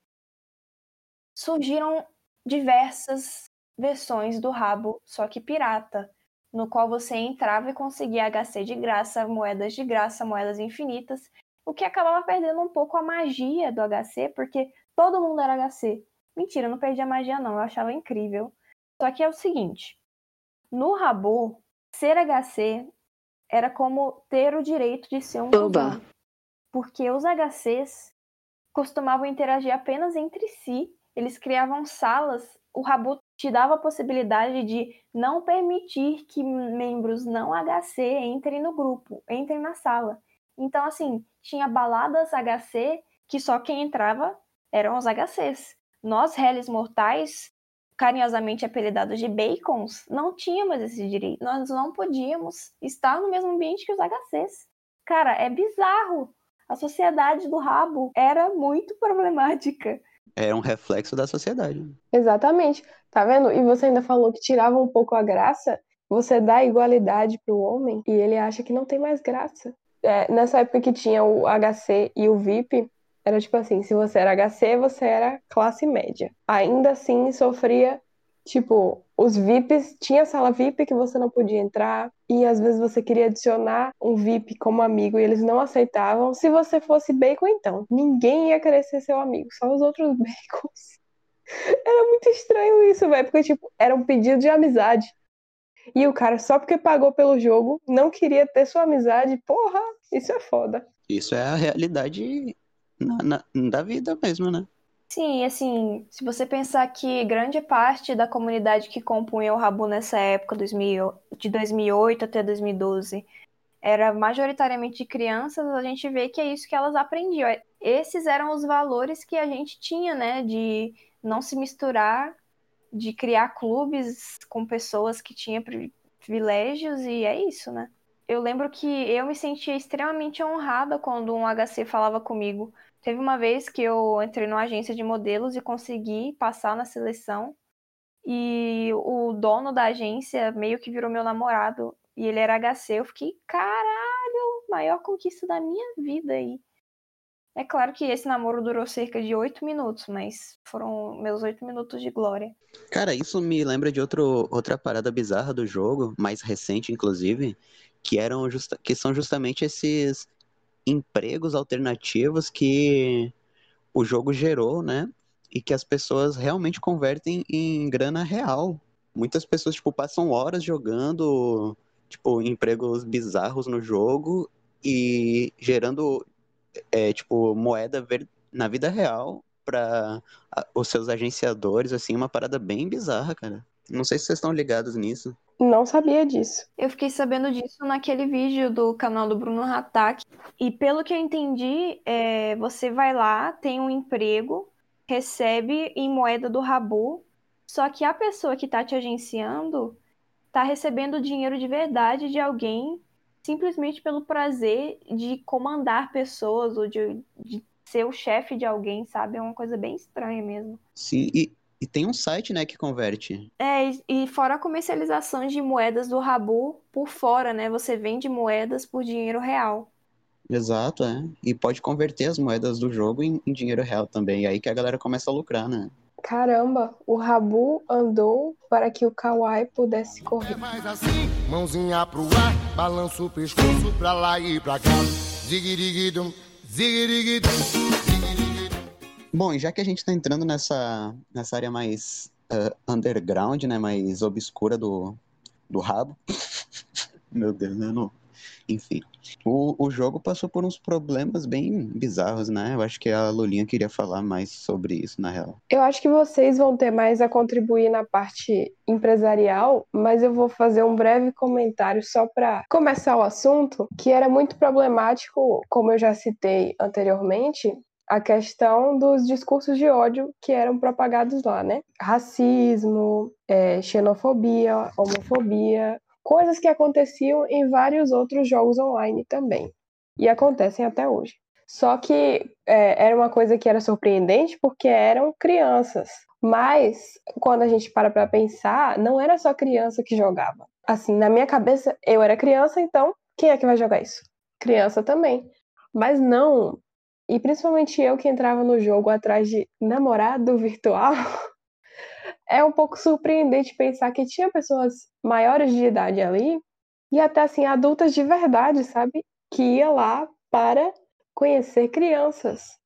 surgiram diversas versões do rabo, só que pirata, no qual você entrava e conseguia HC de graça, moedas de graça, moedas infinitas, o que acabava perdendo um pouco a magia do HC, porque todo mundo era HC. Mentira, não perdi a magia não, eu achava incrível. Só que é o seguinte, no Rabo, ser HC era como ter o direito de ser um Oba. porque os HCs costumavam interagir apenas entre si, eles criavam salas, o Rabo te dava a possibilidade de não permitir que membros não HC entrem no grupo, entrem na sala. Então, assim, tinha baladas HC que só quem entrava eram os HCs. Nós, réis mortais, carinhosamente apelidados de bacons, não tínhamos esse direito. Nós não podíamos estar no mesmo ambiente que os HCs. Cara, é bizarro. A sociedade do rabo era muito problemática é um reflexo da sociedade. Exatamente. Tá vendo? E você ainda falou que tirava um pouco a graça. Você dá igualdade pro homem e ele acha que não tem mais graça. É, nessa época que tinha o HC e o VIP, era tipo assim: se você era HC, você era classe média. Ainda assim, sofria Tipo, os VIPs, tinha sala VIP que você não podia entrar, e às vezes você queria adicionar um VIP como amigo e eles não aceitavam. Se você fosse bacon, então, ninguém ia querer ser seu amigo, só os outros bacons. Era muito estranho isso, velho, porque, tipo, era um pedido de amizade. E o cara, só porque pagou pelo jogo, não queria ter sua amizade. Porra, isso é foda. Isso é a realidade na, na, da vida mesmo, né? Sim, assim, se você pensar que grande parte da comunidade que compunha o Rabu nessa época, de 2008 até 2012, era majoritariamente de crianças, a gente vê que é isso que elas aprendiam. Esses eram os valores que a gente tinha, né, de não se misturar, de criar clubes com pessoas que tinham privilégios, e é isso, né? Eu lembro que eu me sentia extremamente honrada quando um HC falava comigo Teve uma vez que eu entrei numa agência de modelos e consegui passar na seleção. E o dono da agência meio que virou meu namorado. E ele era HC. Eu fiquei, caralho, maior conquista da minha vida aí. É claro que esse namoro durou cerca de oito minutos, mas foram meus oito minutos de glória. Cara, isso me lembra de outro, outra parada bizarra do jogo, mais recente, inclusive, que eram justa, que são justamente esses empregos alternativos que o jogo gerou, né? E que as pessoas realmente convertem em grana real. Muitas pessoas, tipo, passam horas jogando, tipo, empregos bizarros no jogo e gerando, é, tipo, moeda na vida real para os seus agenciadores, assim, uma parada bem bizarra, cara. Não sei se vocês estão ligados nisso. Não sabia disso. Eu fiquei sabendo disso naquele vídeo do canal do Bruno Hatak. E pelo que eu entendi, é, você vai lá, tem um emprego, recebe em moeda do Rabu, só que a pessoa que está te agenciando está recebendo dinheiro de verdade de alguém simplesmente pelo prazer de comandar pessoas ou de, de ser o chefe de alguém, sabe? É uma coisa bem estranha mesmo. Sim, e, e tem um site, né, que converte. É, e fora a comercialização de moedas do Rabu por fora, né? Você vende moedas por dinheiro real. Exato, é. E pode converter as moedas do jogo em, em dinheiro real também. E aí que a galera começa a lucrar, né? Caramba, o Rabu andou para que o Kawaii pudesse correr. É mais assim, mãozinha pro ar, balança o pescoço pra lá e pra cá. Ziguiriguidum, ziguiriguidum, Bom, e já que a gente tá entrando nessa, nessa área mais uh, underground, né, mais obscura do, do rabo. Meu Deus, né, não enfim, o, o jogo passou por uns problemas bem bizarros, né? Eu acho que a Lulinha queria falar mais sobre isso, na real. Eu acho que vocês vão ter mais a contribuir na parte empresarial, mas eu vou fazer um breve comentário só para começar o assunto, que era muito problemático, como eu já citei anteriormente, a questão dos discursos de ódio que eram propagados lá, né? Racismo, é, xenofobia, homofobia, coisas que aconteciam em vários outros jogos online também. E acontecem até hoje. Só que é, era uma coisa que era surpreendente porque eram crianças. Mas, quando a gente para para pensar, não era só criança que jogava. Assim, na minha cabeça, eu era criança, então quem é que vai jogar isso? Criança também. Mas não. E principalmente eu que entrava no jogo atrás de namorado virtual. é um pouco surpreendente pensar que tinha pessoas maiores de idade ali e até assim adultas de verdade, sabe? Que ia lá para conhecer crianças.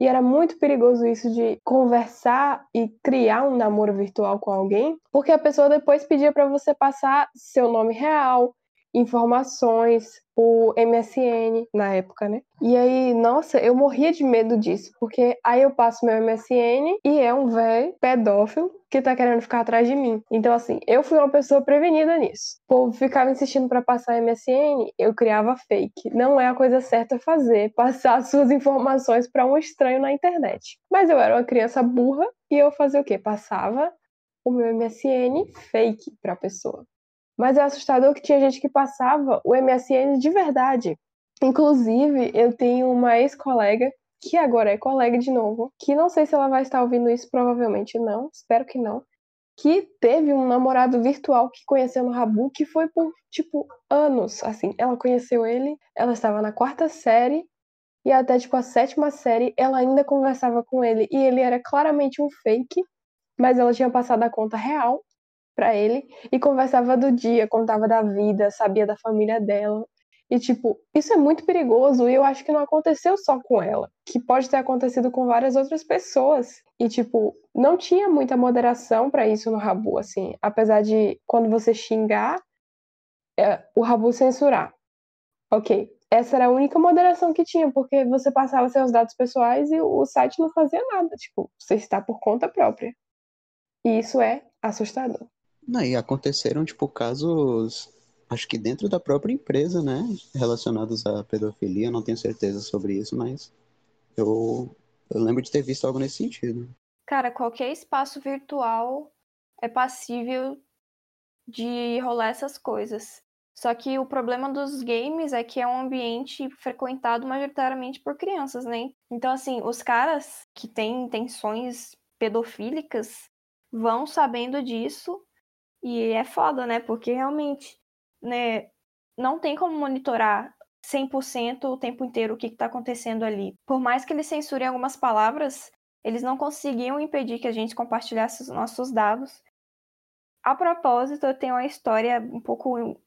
E era muito perigoso isso de conversar e criar um namoro virtual com alguém, porque a pessoa depois pedia para você passar seu nome real, informações, o MSN na época, né? E aí, nossa, eu morria de medo disso, porque aí eu passo meu MSN e é um velho pedófilo que tá querendo ficar atrás de mim. Então, assim, eu fui uma pessoa prevenida nisso. O povo ficava insistindo para passar MSN, eu criava fake. Não é a coisa certa fazer, passar suas informações para um estranho na internet. Mas eu era uma criança burra e eu fazia o quê? Passava o meu MSN fake para a pessoa. Mas é assustador que tinha gente que passava o MSN de verdade. Inclusive, eu tenho uma ex-colega, que agora é colega de novo, que não sei se ela vai estar ouvindo isso, provavelmente não, espero que não, que teve um namorado virtual que conheceu no Rabu, que foi por, tipo, anos, assim. Ela conheceu ele, ela estava na quarta série, e até, tipo, a sétima série, ela ainda conversava com ele, e ele era claramente um fake, mas ela tinha passado a conta real para ele e conversava do dia, contava da vida, sabia da família dela. E, tipo, isso é muito perigoso e eu acho que não aconteceu só com ela, que pode ter acontecido com várias outras pessoas. E, tipo, não tinha muita moderação para isso no Rabu, assim. Apesar de, quando você xingar, é, o Rabu censurar. Ok. Essa era a única moderação que tinha, porque você passava seus dados pessoais e o site não fazia nada. Tipo, você está por conta própria. E isso é assustador. Não, e aconteceram, tipo, casos, acho que dentro da própria empresa, né? Relacionados à pedofilia, não tenho certeza sobre isso, mas eu, eu lembro de ter visto algo nesse sentido. Cara, qualquer espaço virtual é passível de rolar essas coisas. Só que o problema dos games é que é um ambiente frequentado majoritariamente por crianças, né? Então, assim, os caras que têm intenções pedofílicas vão sabendo disso e é foda, né? Porque realmente, né, não tem como monitorar 100% o tempo inteiro o que está acontecendo ali. Por mais que eles censurem algumas palavras, eles não conseguiam impedir que a gente compartilhasse os nossos dados. A propósito, eu tenho uma história um pouco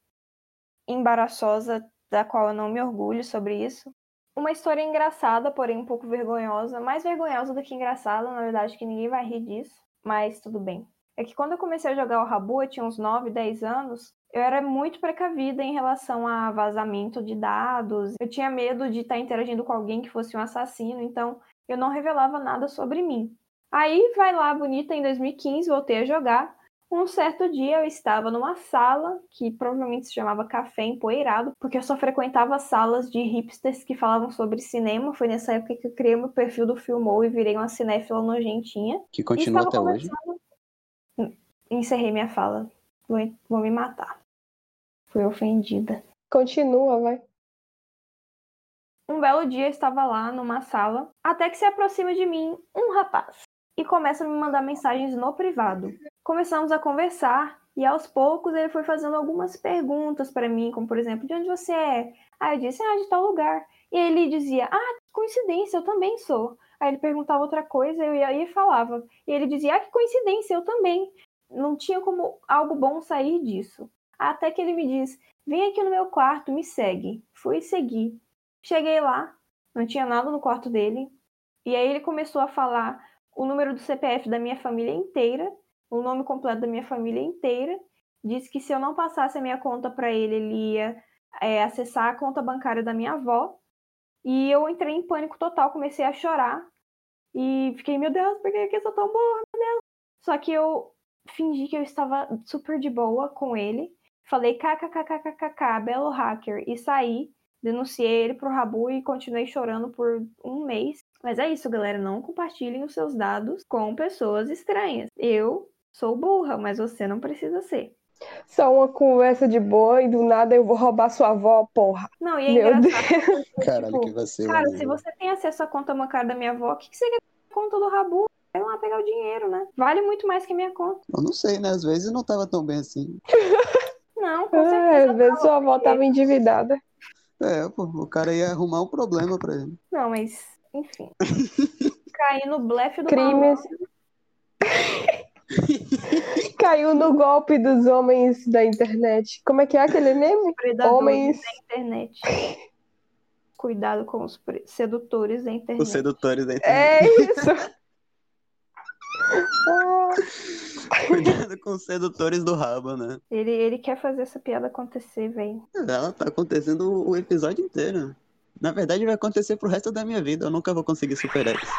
embaraçosa, da qual eu não me orgulho sobre isso. uma história engraçada, porém um pouco vergonhosa. Mais vergonhosa do que engraçada, na verdade, que ninguém vai rir disso. Mas tudo bem. É que quando eu comecei a jogar o Rabu, eu tinha uns 9, 10 anos, eu era muito precavida em relação a vazamento de dados. Eu tinha medo de estar interagindo com alguém que fosse um assassino, então eu não revelava nada sobre mim. Aí vai lá, bonita, em 2015, voltei a jogar. Um certo dia eu estava numa sala que provavelmente se chamava Café Empoeirado, porque eu só frequentava salas de hipsters que falavam sobre cinema. Foi nessa época que eu criei meu perfil do Filmou e virei uma cinéfila nojentinha. Que continua até hoje. Encerrei minha fala. Vou, vou me matar. Fui ofendida. Continua, vai. Um belo dia estava lá numa sala, até que se aproxima de mim um rapaz e começa a me mandar mensagens no privado. Começamos a conversar e aos poucos ele foi fazendo algumas perguntas para mim, como por exemplo, de onde você é? Aí eu disse, ah, de tal lugar. E ele dizia, ah, que coincidência, eu também sou. Aí ele perguntava outra coisa, eu ia e falava. E ele dizia, ah, que coincidência, eu também. Não tinha como algo bom sair disso. Até que ele me diz, vem aqui no meu quarto, me segue. Fui seguir. Cheguei lá, não tinha nada no quarto dele. E aí ele começou a falar o número do CPF da minha família inteira, o nome completo da minha família inteira. Disse que se eu não passasse a minha conta para ele, ele ia é, acessar a conta bancária da minha avó. E eu entrei em pânico total, comecei a chorar. E fiquei, meu Deus, por que eu sou tão burra, meu Deus? Só que eu fingi que eu estava super de boa com ele. Falei kkkkkkk, belo hacker, e saí. Denunciei ele pro Rabu e continuei chorando por um mês. Mas é isso, galera. Não compartilhem os seus dados com pessoas estranhas. Eu sou burra, mas você não precisa ser. Só uma conversa de boa e do nada eu vou roubar sua avó, porra. Não, e é Meu engraçado. Deus. Caralho, tipo, que você. Cara, se você tem acesso à conta bancária da minha avó, o que, que você quer com a conta do Rabu? Vai lá pegar o dinheiro, né? Vale muito mais que minha conta. Eu não sei, né? Às vezes não tava tão bem assim. Não, com certeza. É, às vezes sua avó tava endividada. É, pô, o cara ia arrumar um problema pra ele. Não, mas enfim. Caí no blefe do Crimes. Caiu no golpe dos homens da internet. Como é que é aquele meme? homens da internet. Cuidado com os sedutores da internet. Os sedutores da internet. É isso. Cuidado com os sedutores do rabo, né? Ele, ele quer fazer essa piada acontecer, velho. Ela tá acontecendo o episódio inteiro. Na verdade, vai acontecer pro resto da minha vida. Eu nunca vou conseguir superar isso.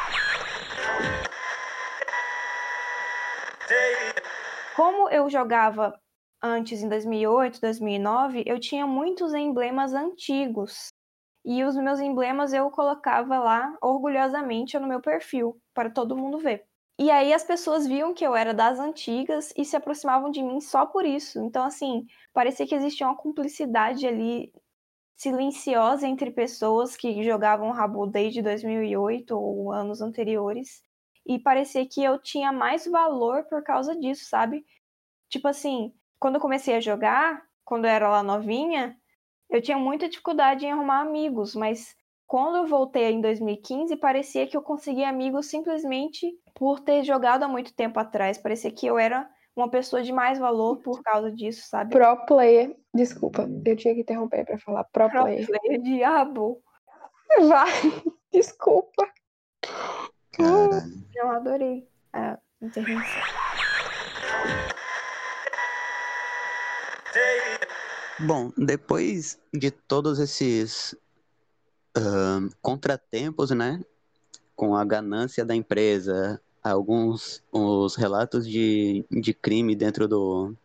Como eu jogava antes, em 2008, 2009, eu tinha muitos emblemas antigos. E os meus emblemas eu colocava lá orgulhosamente no meu perfil, para todo mundo ver. E aí as pessoas viam que eu era das antigas e se aproximavam de mim só por isso. Então, assim, parecia que existia uma cumplicidade ali silenciosa entre pessoas que jogavam Rabu desde 2008 ou anos anteriores. E parecia que eu tinha mais valor por causa disso, sabe? Tipo assim, quando eu comecei a jogar, quando eu era lá novinha, eu tinha muita dificuldade em arrumar amigos, mas quando eu voltei em 2015, parecia que eu consegui amigos simplesmente por ter jogado há muito tempo atrás. Parecia que eu era uma pessoa de mais valor por causa disso, sabe? Pro player. Desculpa, eu tinha que interromper para falar pro, pro player. Pro player, diabo. Vai, desculpa. Caralho. Eu adorei a intervenção. Bom, depois de todos esses contratempos, né? Com a ganância da empresa, alguns os relatos de, de crime dentro do,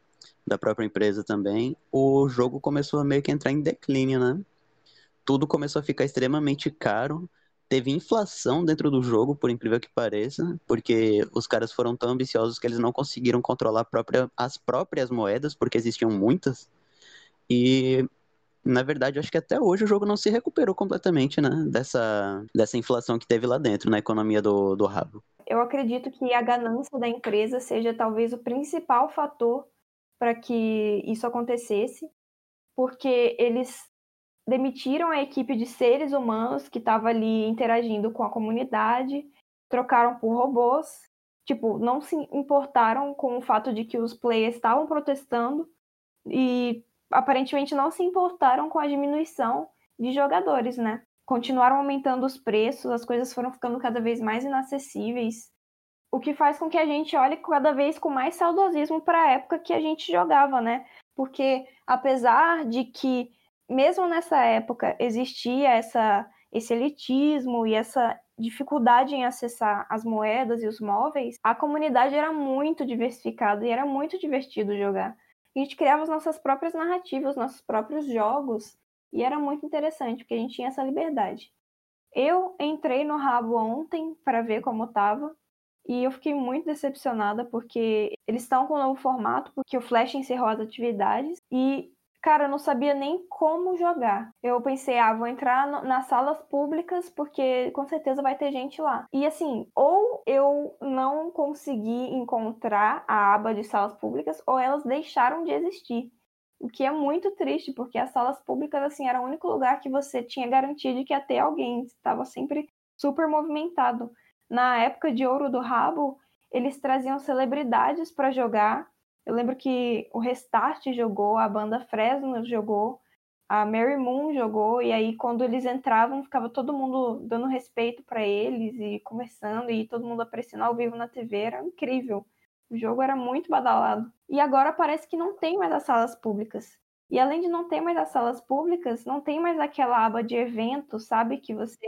da própria empresa também, o jogo começou a meio que entrar em declínio, né? Tudo começou a ficar extremamente caro. Teve inflação dentro do jogo, por incrível que pareça, porque os caras foram tão ambiciosos que eles não conseguiram controlar própria, as próprias moedas, porque existiam muitas. E na verdade, acho que até hoje o jogo não se recuperou completamente, né? Dessa, dessa inflação que teve lá dentro, na economia do, do rabo. Eu acredito que a ganância da empresa seja talvez o principal fator para que isso acontecesse, porque eles demitiram a equipe de seres humanos que estava ali interagindo com a comunidade, trocaram por robôs, tipo, não se importaram com o fato de que os players estavam protestando e aparentemente não se importaram com a diminuição de jogadores, né? continuaram aumentando os preços, as coisas foram ficando cada vez mais inacessíveis, o que faz com que a gente olhe cada vez com mais saudosismo para a época que a gente jogava, né? Porque apesar de que mesmo nessa época existia essa esse elitismo e essa dificuldade em acessar as moedas e os móveis, a comunidade era muito diversificada e era muito divertido jogar. A gente criava as nossas próprias narrativas, nossos próprios jogos, e era muito interessante, porque a gente tinha essa liberdade. Eu entrei no Rabo ontem para ver como estava, e eu fiquei muito decepcionada porque eles estão com um novo formato, porque o Flash encerrou as atividades e Cara, eu não sabia nem como jogar. Eu pensei, ah, vou entrar no, nas salas públicas porque com certeza vai ter gente lá. E assim, ou eu não consegui encontrar a aba de salas públicas, ou elas deixaram de existir. O que é muito triste, porque as salas públicas, assim, era o único lugar que você tinha garantido que ia ter alguém. Estava sempre super movimentado. Na época de Ouro do Rabo, eles traziam celebridades para jogar eu lembro que o Restart jogou, a banda Fresno jogou, a Mary Moon jogou, e aí quando eles entravam, ficava todo mundo dando respeito para eles e conversando, e todo mundo aparecendo ao vivo na TV, era incrível. O jogo era muito badalado. E agora parece que não tem mais as salas públicas. E além de não ter mais as salas públicas, não tem mais aquela aba de evento, sabe? Que você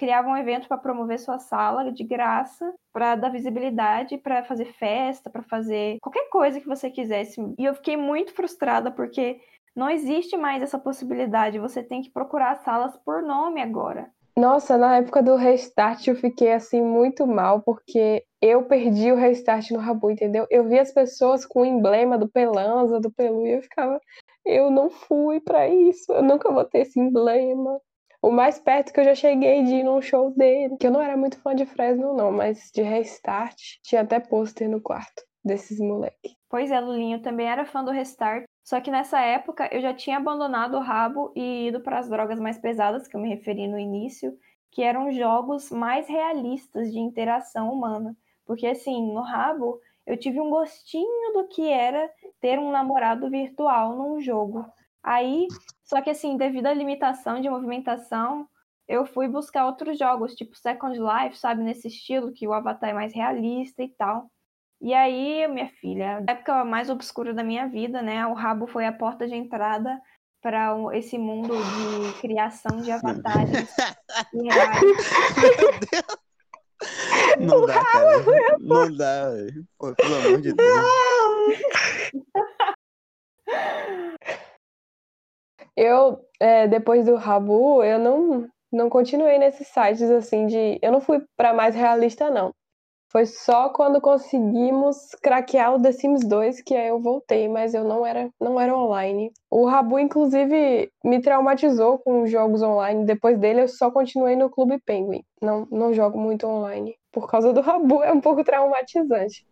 criava um evento para promover sua sala de graça, para dar visibilidade, para fazer festa, para fazer qualquer coisa que você quisesse. E eu fiquei muito frustrada porque não existe mais essa possibilidade. Você tem que procurar salas por nome agora. Nossa, na época do restart eu fiquei assim muito mal porque eu perdi o restart no Rabu, entendeu? Eu vi as pessoas com o emblema do Pelanza, do Pelu e eu ficava, eu não fui para isso, eu nunca vou ter esse emblema. O mais perto que eu já cheguei de ir num show dele, que eu não era muito fã de Fresno, não, mas de Restart, tinha até pôster no quarto desses moleque. Pois é, Lulinho também era fã do Restart, só que nessa época eu já tinha abandonado o rabo e ido para as drogas mais pesadas, que eu me referi no início, que eram jogos mais realistas de interação humana. Porque assim, no rabo eu tive um gostinho do que era ter um namorado virtual num jogo. Aí, só que assim, devido à limitação de movimentação, eu fui buscar outros jogos, tipo Second Life, sabe, nesse estilo, que o avatar é mais realista e tal. E aí, minha filha, a época mais obscura da minha vida, né? O rabo foi a porta de entrada para esse mundo de criação de avatares reais. Meu Deus! Não dá, cara. Não dá, Pô, pelo amor de Deus. Eu, é, depois do Rabu, eu não, não continuei nesses sites assim de. Eu não fui para mais realista, não. Foi só quando conseguimos craquear o The Sims 2 que aí eu voltei, mas eu não era, não era online. O Rabu, inclusive, me traumatizou com os jogos online. Depois dele, eu só continuei no Clube Penguin. Não, não jogo muito online. Por causa do Rabu, é um pouco traumatizante.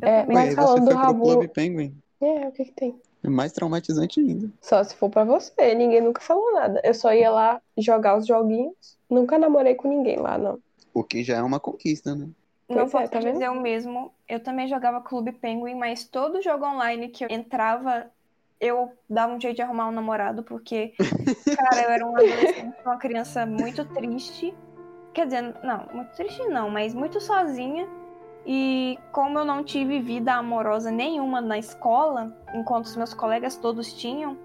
É, mas falando do Rabu. Clube Penguin? É, o que, que tem? É mais traumatizante ainda. Só se for para você, ninguém nunca falou nada. Eu só ia lá jogar os joguinhos. Nunca namorei com ninguém lá, não. O que já é uma conquista, né? Não pois posso é, tá dizer o mesmo. Eu também jogava Clube Penguin, mas todo jogo online que eu entrava, eu dava um jeito de arrumar um namorado, porque, cara, eu era uma adolescente, uma criança muito triste. Quer dizer, não, muito triste não, mas muito sozinha. E como eu não tive vida amorosa nenhuma na escola, enquanto os meus colegas todos tinham,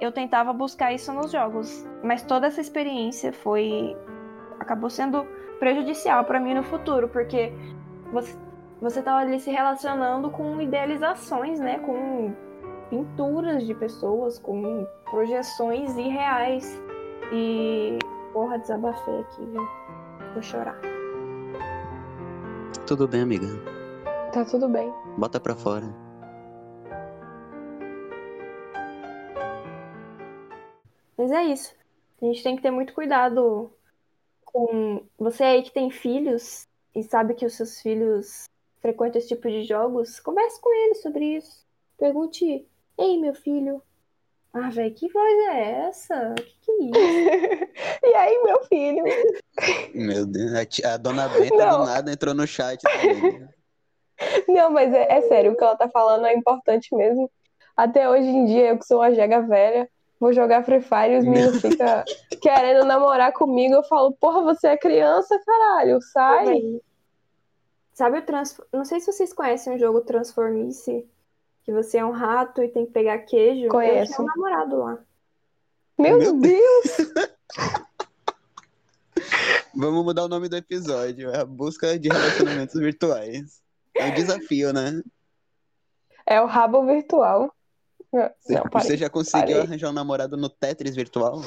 eu tentava buscar isso nos jogos. Mas toda essa experiência foi acabou sendo prejudicial para mim no futuro, porque você você tava ali se relacionando com idealizações, né, com pinturas de pessoas, com projeções irreais. E porra, desabafei aqui, viu? Vou chorar. Tudo bem, amiga? Tá tudo bem. Bota pra fora. Mas é isso. A gente tem que ter muito cuidado com você aí que tem filhos e sabe que os seus filhos frequentam esse tipo de jogos. Converse com eles sobre isso. Pergunte: Ei, meu filho, ah, velho, que voz é essa? Que que é isso? e aí, meu filho? Meu Deus, a, tia, a dona Benta Não. do nada entrou no chat também. Não, mas é, é, sério, o que ela tá falando é importante mesmo. Até hoje em dia, eu que sou uma jega velha, vou jogar Free Fire e os meninos ficam querendo namorar comigo. Eu falo, porra, você é criança, caralho, sai. Sabe o trans... Não sei se vocês conhecem o jogo Transformice, que você é um rato e tem que pegar queijo. Conheço. Eu tinha um namorado lá. Meu, Meu Deus! Vamos mudar o nome do episódio. É a busca de relacionamentos virtuais. É um desafio, né? É o rabo virtual. Você, Não, parei. você já conseguiu parei. arranjar um namorado no Tetris virtual?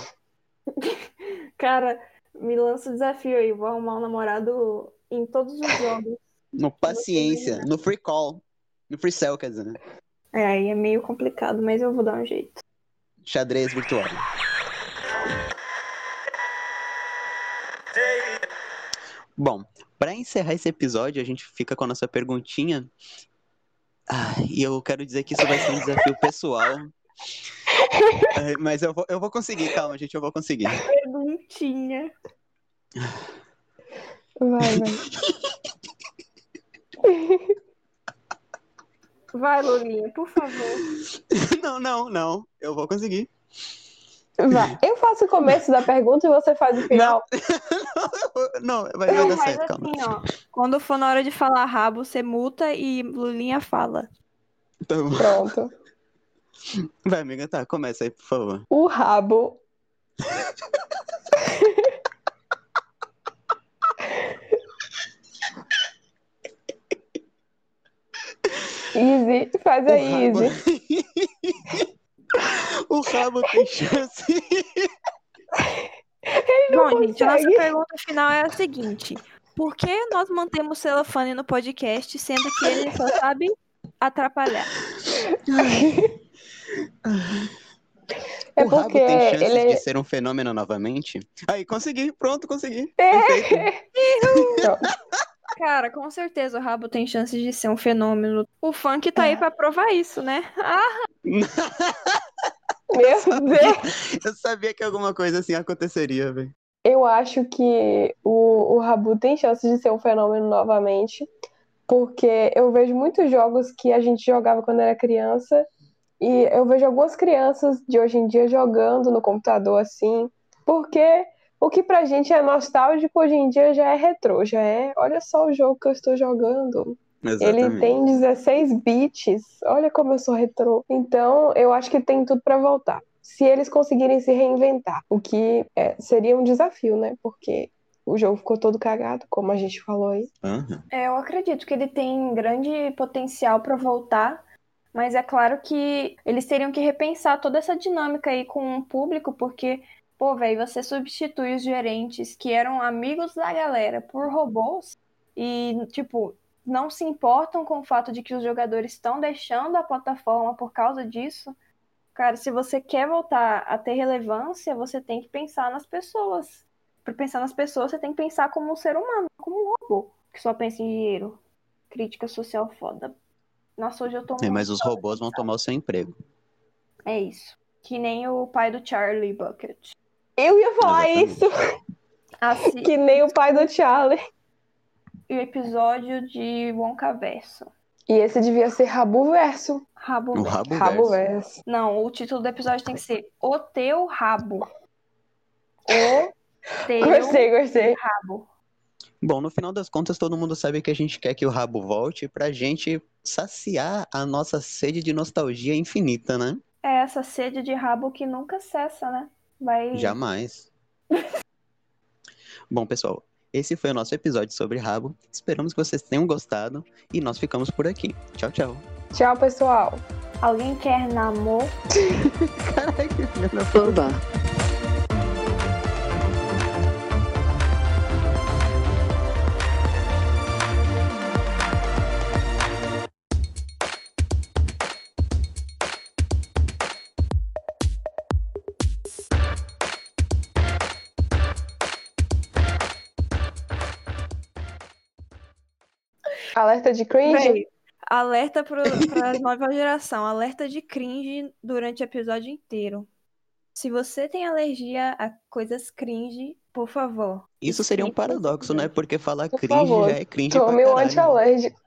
Cara, me lança o desafio aí. Vou arrumar um namorado em todos os jogos. No Paciência, no Free Call, no Free Cell, quer dizer. É, aí é meio complicado, mas eu vou dar um jeito. Xadrez virtual. Bom, para encerrar esse episódio, a gente fica com a nossa perguntinha. Ah, e eu quero dizer que isso vai ser um desafio pessoal. Mas eu vou, eu vou conseguir, calma, gente, eu vou conseguir. Perguntinha. Vai, vai. Vai, Lulinha, por favor. Não, não, não, eu vou conseguir. Vai. Eu faço o começo da pergunta e você faz o final. Não, vai, vai Não, dar certo, calma. assim, ó. Quando for na hora de falar rabo, você muta e Lulinha fala. Então, Pronto. vai, amiga, tá, começa aí, por favor. O rabo. Easy, faz aí, rabo... Easy. o rabo tem chance. Bom, gente, a nossa consegue. pergunta final é a seguinte: Por que nós mantemos celofane no podcast, sendo que ele só sabe atrapalhar? É o rabo porque tem chances ele é- de ser um fenômeno novamente? Aí, consegui, pronto, consegui. É. Perfeito. Cara, com certeza o rabo tem chances de ser um fenômeno. O funk tá É. aí pra provar isso, né? Ah, Meu Deus. Eu sabia que alguma coisa assim aconteceria, velho. Eu acho que o, o Rabu tem chance de ser um fenômeno novamente, porque eu vejo muitos jogos que a gente jogava quando era criança, e eu vejo algumas crianças de hoje em dia jogando no computador assim, porque o que pra gente é nostálgico hoje em dia já é retrô, já é, olha só o jogo que eu estou jogando. Ele Exatamente. tem 16 bits. Olha como eu sou retrô. Então, eu acho que tem tudo pra voltar. Se eles conseguirem se reinventar, o que é, seria um desafio, né? Porque o jogo ficou todo cagado, como a gente falou aí. Aham. É, eu acredito que ele tem grande potencial pra voltar, mas é claro que eles teriam que repensar toda essa dinâmica aí com o público, porque, pô, velho, você substitui os gerentes que eram amigos da galera por robôs e, tipo, não se importam com o fato de que os jogadores estão deixando a plataforma por causa disso. Cara, se você quer voltar a ter relevância, você tem que pensar nas pessoas. Para pensar nas pessoas, você tem que pensar como um ser humano, como um robô que só pensa em dinheiro. Crítica social foda. Nossa, hoje eu tô É, mas os robôs vão tomar o seu emprego. É isso. Que nem o pai do Charlie Bucket. Eu ia falar Exatamente. isso, Assi- que nem o pai do Charlie. o episódio de Wonka Verso. E esse devia ser Rabu Verso. Rabo O Verso. rabo, Rabo verso. Verso. Não, o título do episódio tem que ser O Teu Rabo. O Teu Gostei, gostei. Rabo. Bom, no final das contas, todo mundo sabe que a gente quer que o rabo volte pra gente saciar a nossa sede de nostalgia infinita, né? É essa sede de rabo que nunca cessa, né? Vai. Jamais. Bom, pessoal, esse foi o nosso episódio sobre rabo. Esperamos que vocês tenham gostado e nós ficamos por aqui. Tchau, tchau. Tchau, pessoal. Alguém quer namor? Caraca, puta. Oba. Alerta de cringe? Véi, alerta para a nova geração. Alerta de cringe durante o episódio inteiro. Se você tem alergia a coisas cringe, por favor. Isso seria um paradoxo, né? Porque falar Por cringe favor, já é cringe Tome um caralho. anti-alérgico.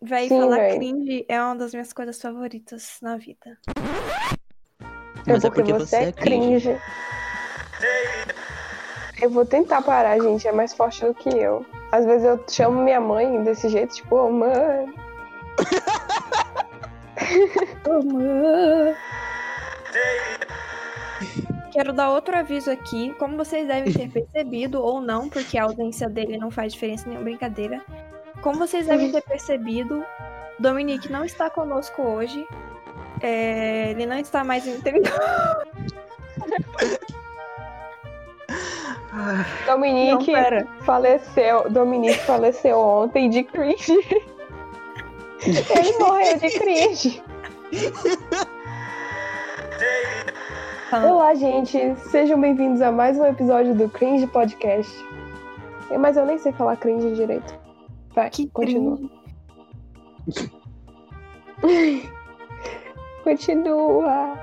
Véi, Sim, falar véi. cringe é uma das minhas coisas favoritas na vida. Mas é porque você é cringe. Eu vou tentar parar, gente. É mais forte do que eu. Às vezes eu chamo minha mãe desse jeito, tipo, ô oh, mãe. ô oh, mãe. Quero dar outro aviso aqui. Como vocês devem ter percebido, ou não, porque a ausência dele não faz diferença nenhuma brincadeira. Como vocês devem ter percebido, Dominique não está conosco hoje. É, ele não está mais em Dominique não, faleceu. Dominique faleceu ontem de cringe. Ele morreu de cringe. Olá, gente. Sejam bem-vindos a mais um episódio do Cringe Podcast. Mas eu nem sei falar cringe direito. Vai, que continua. continua.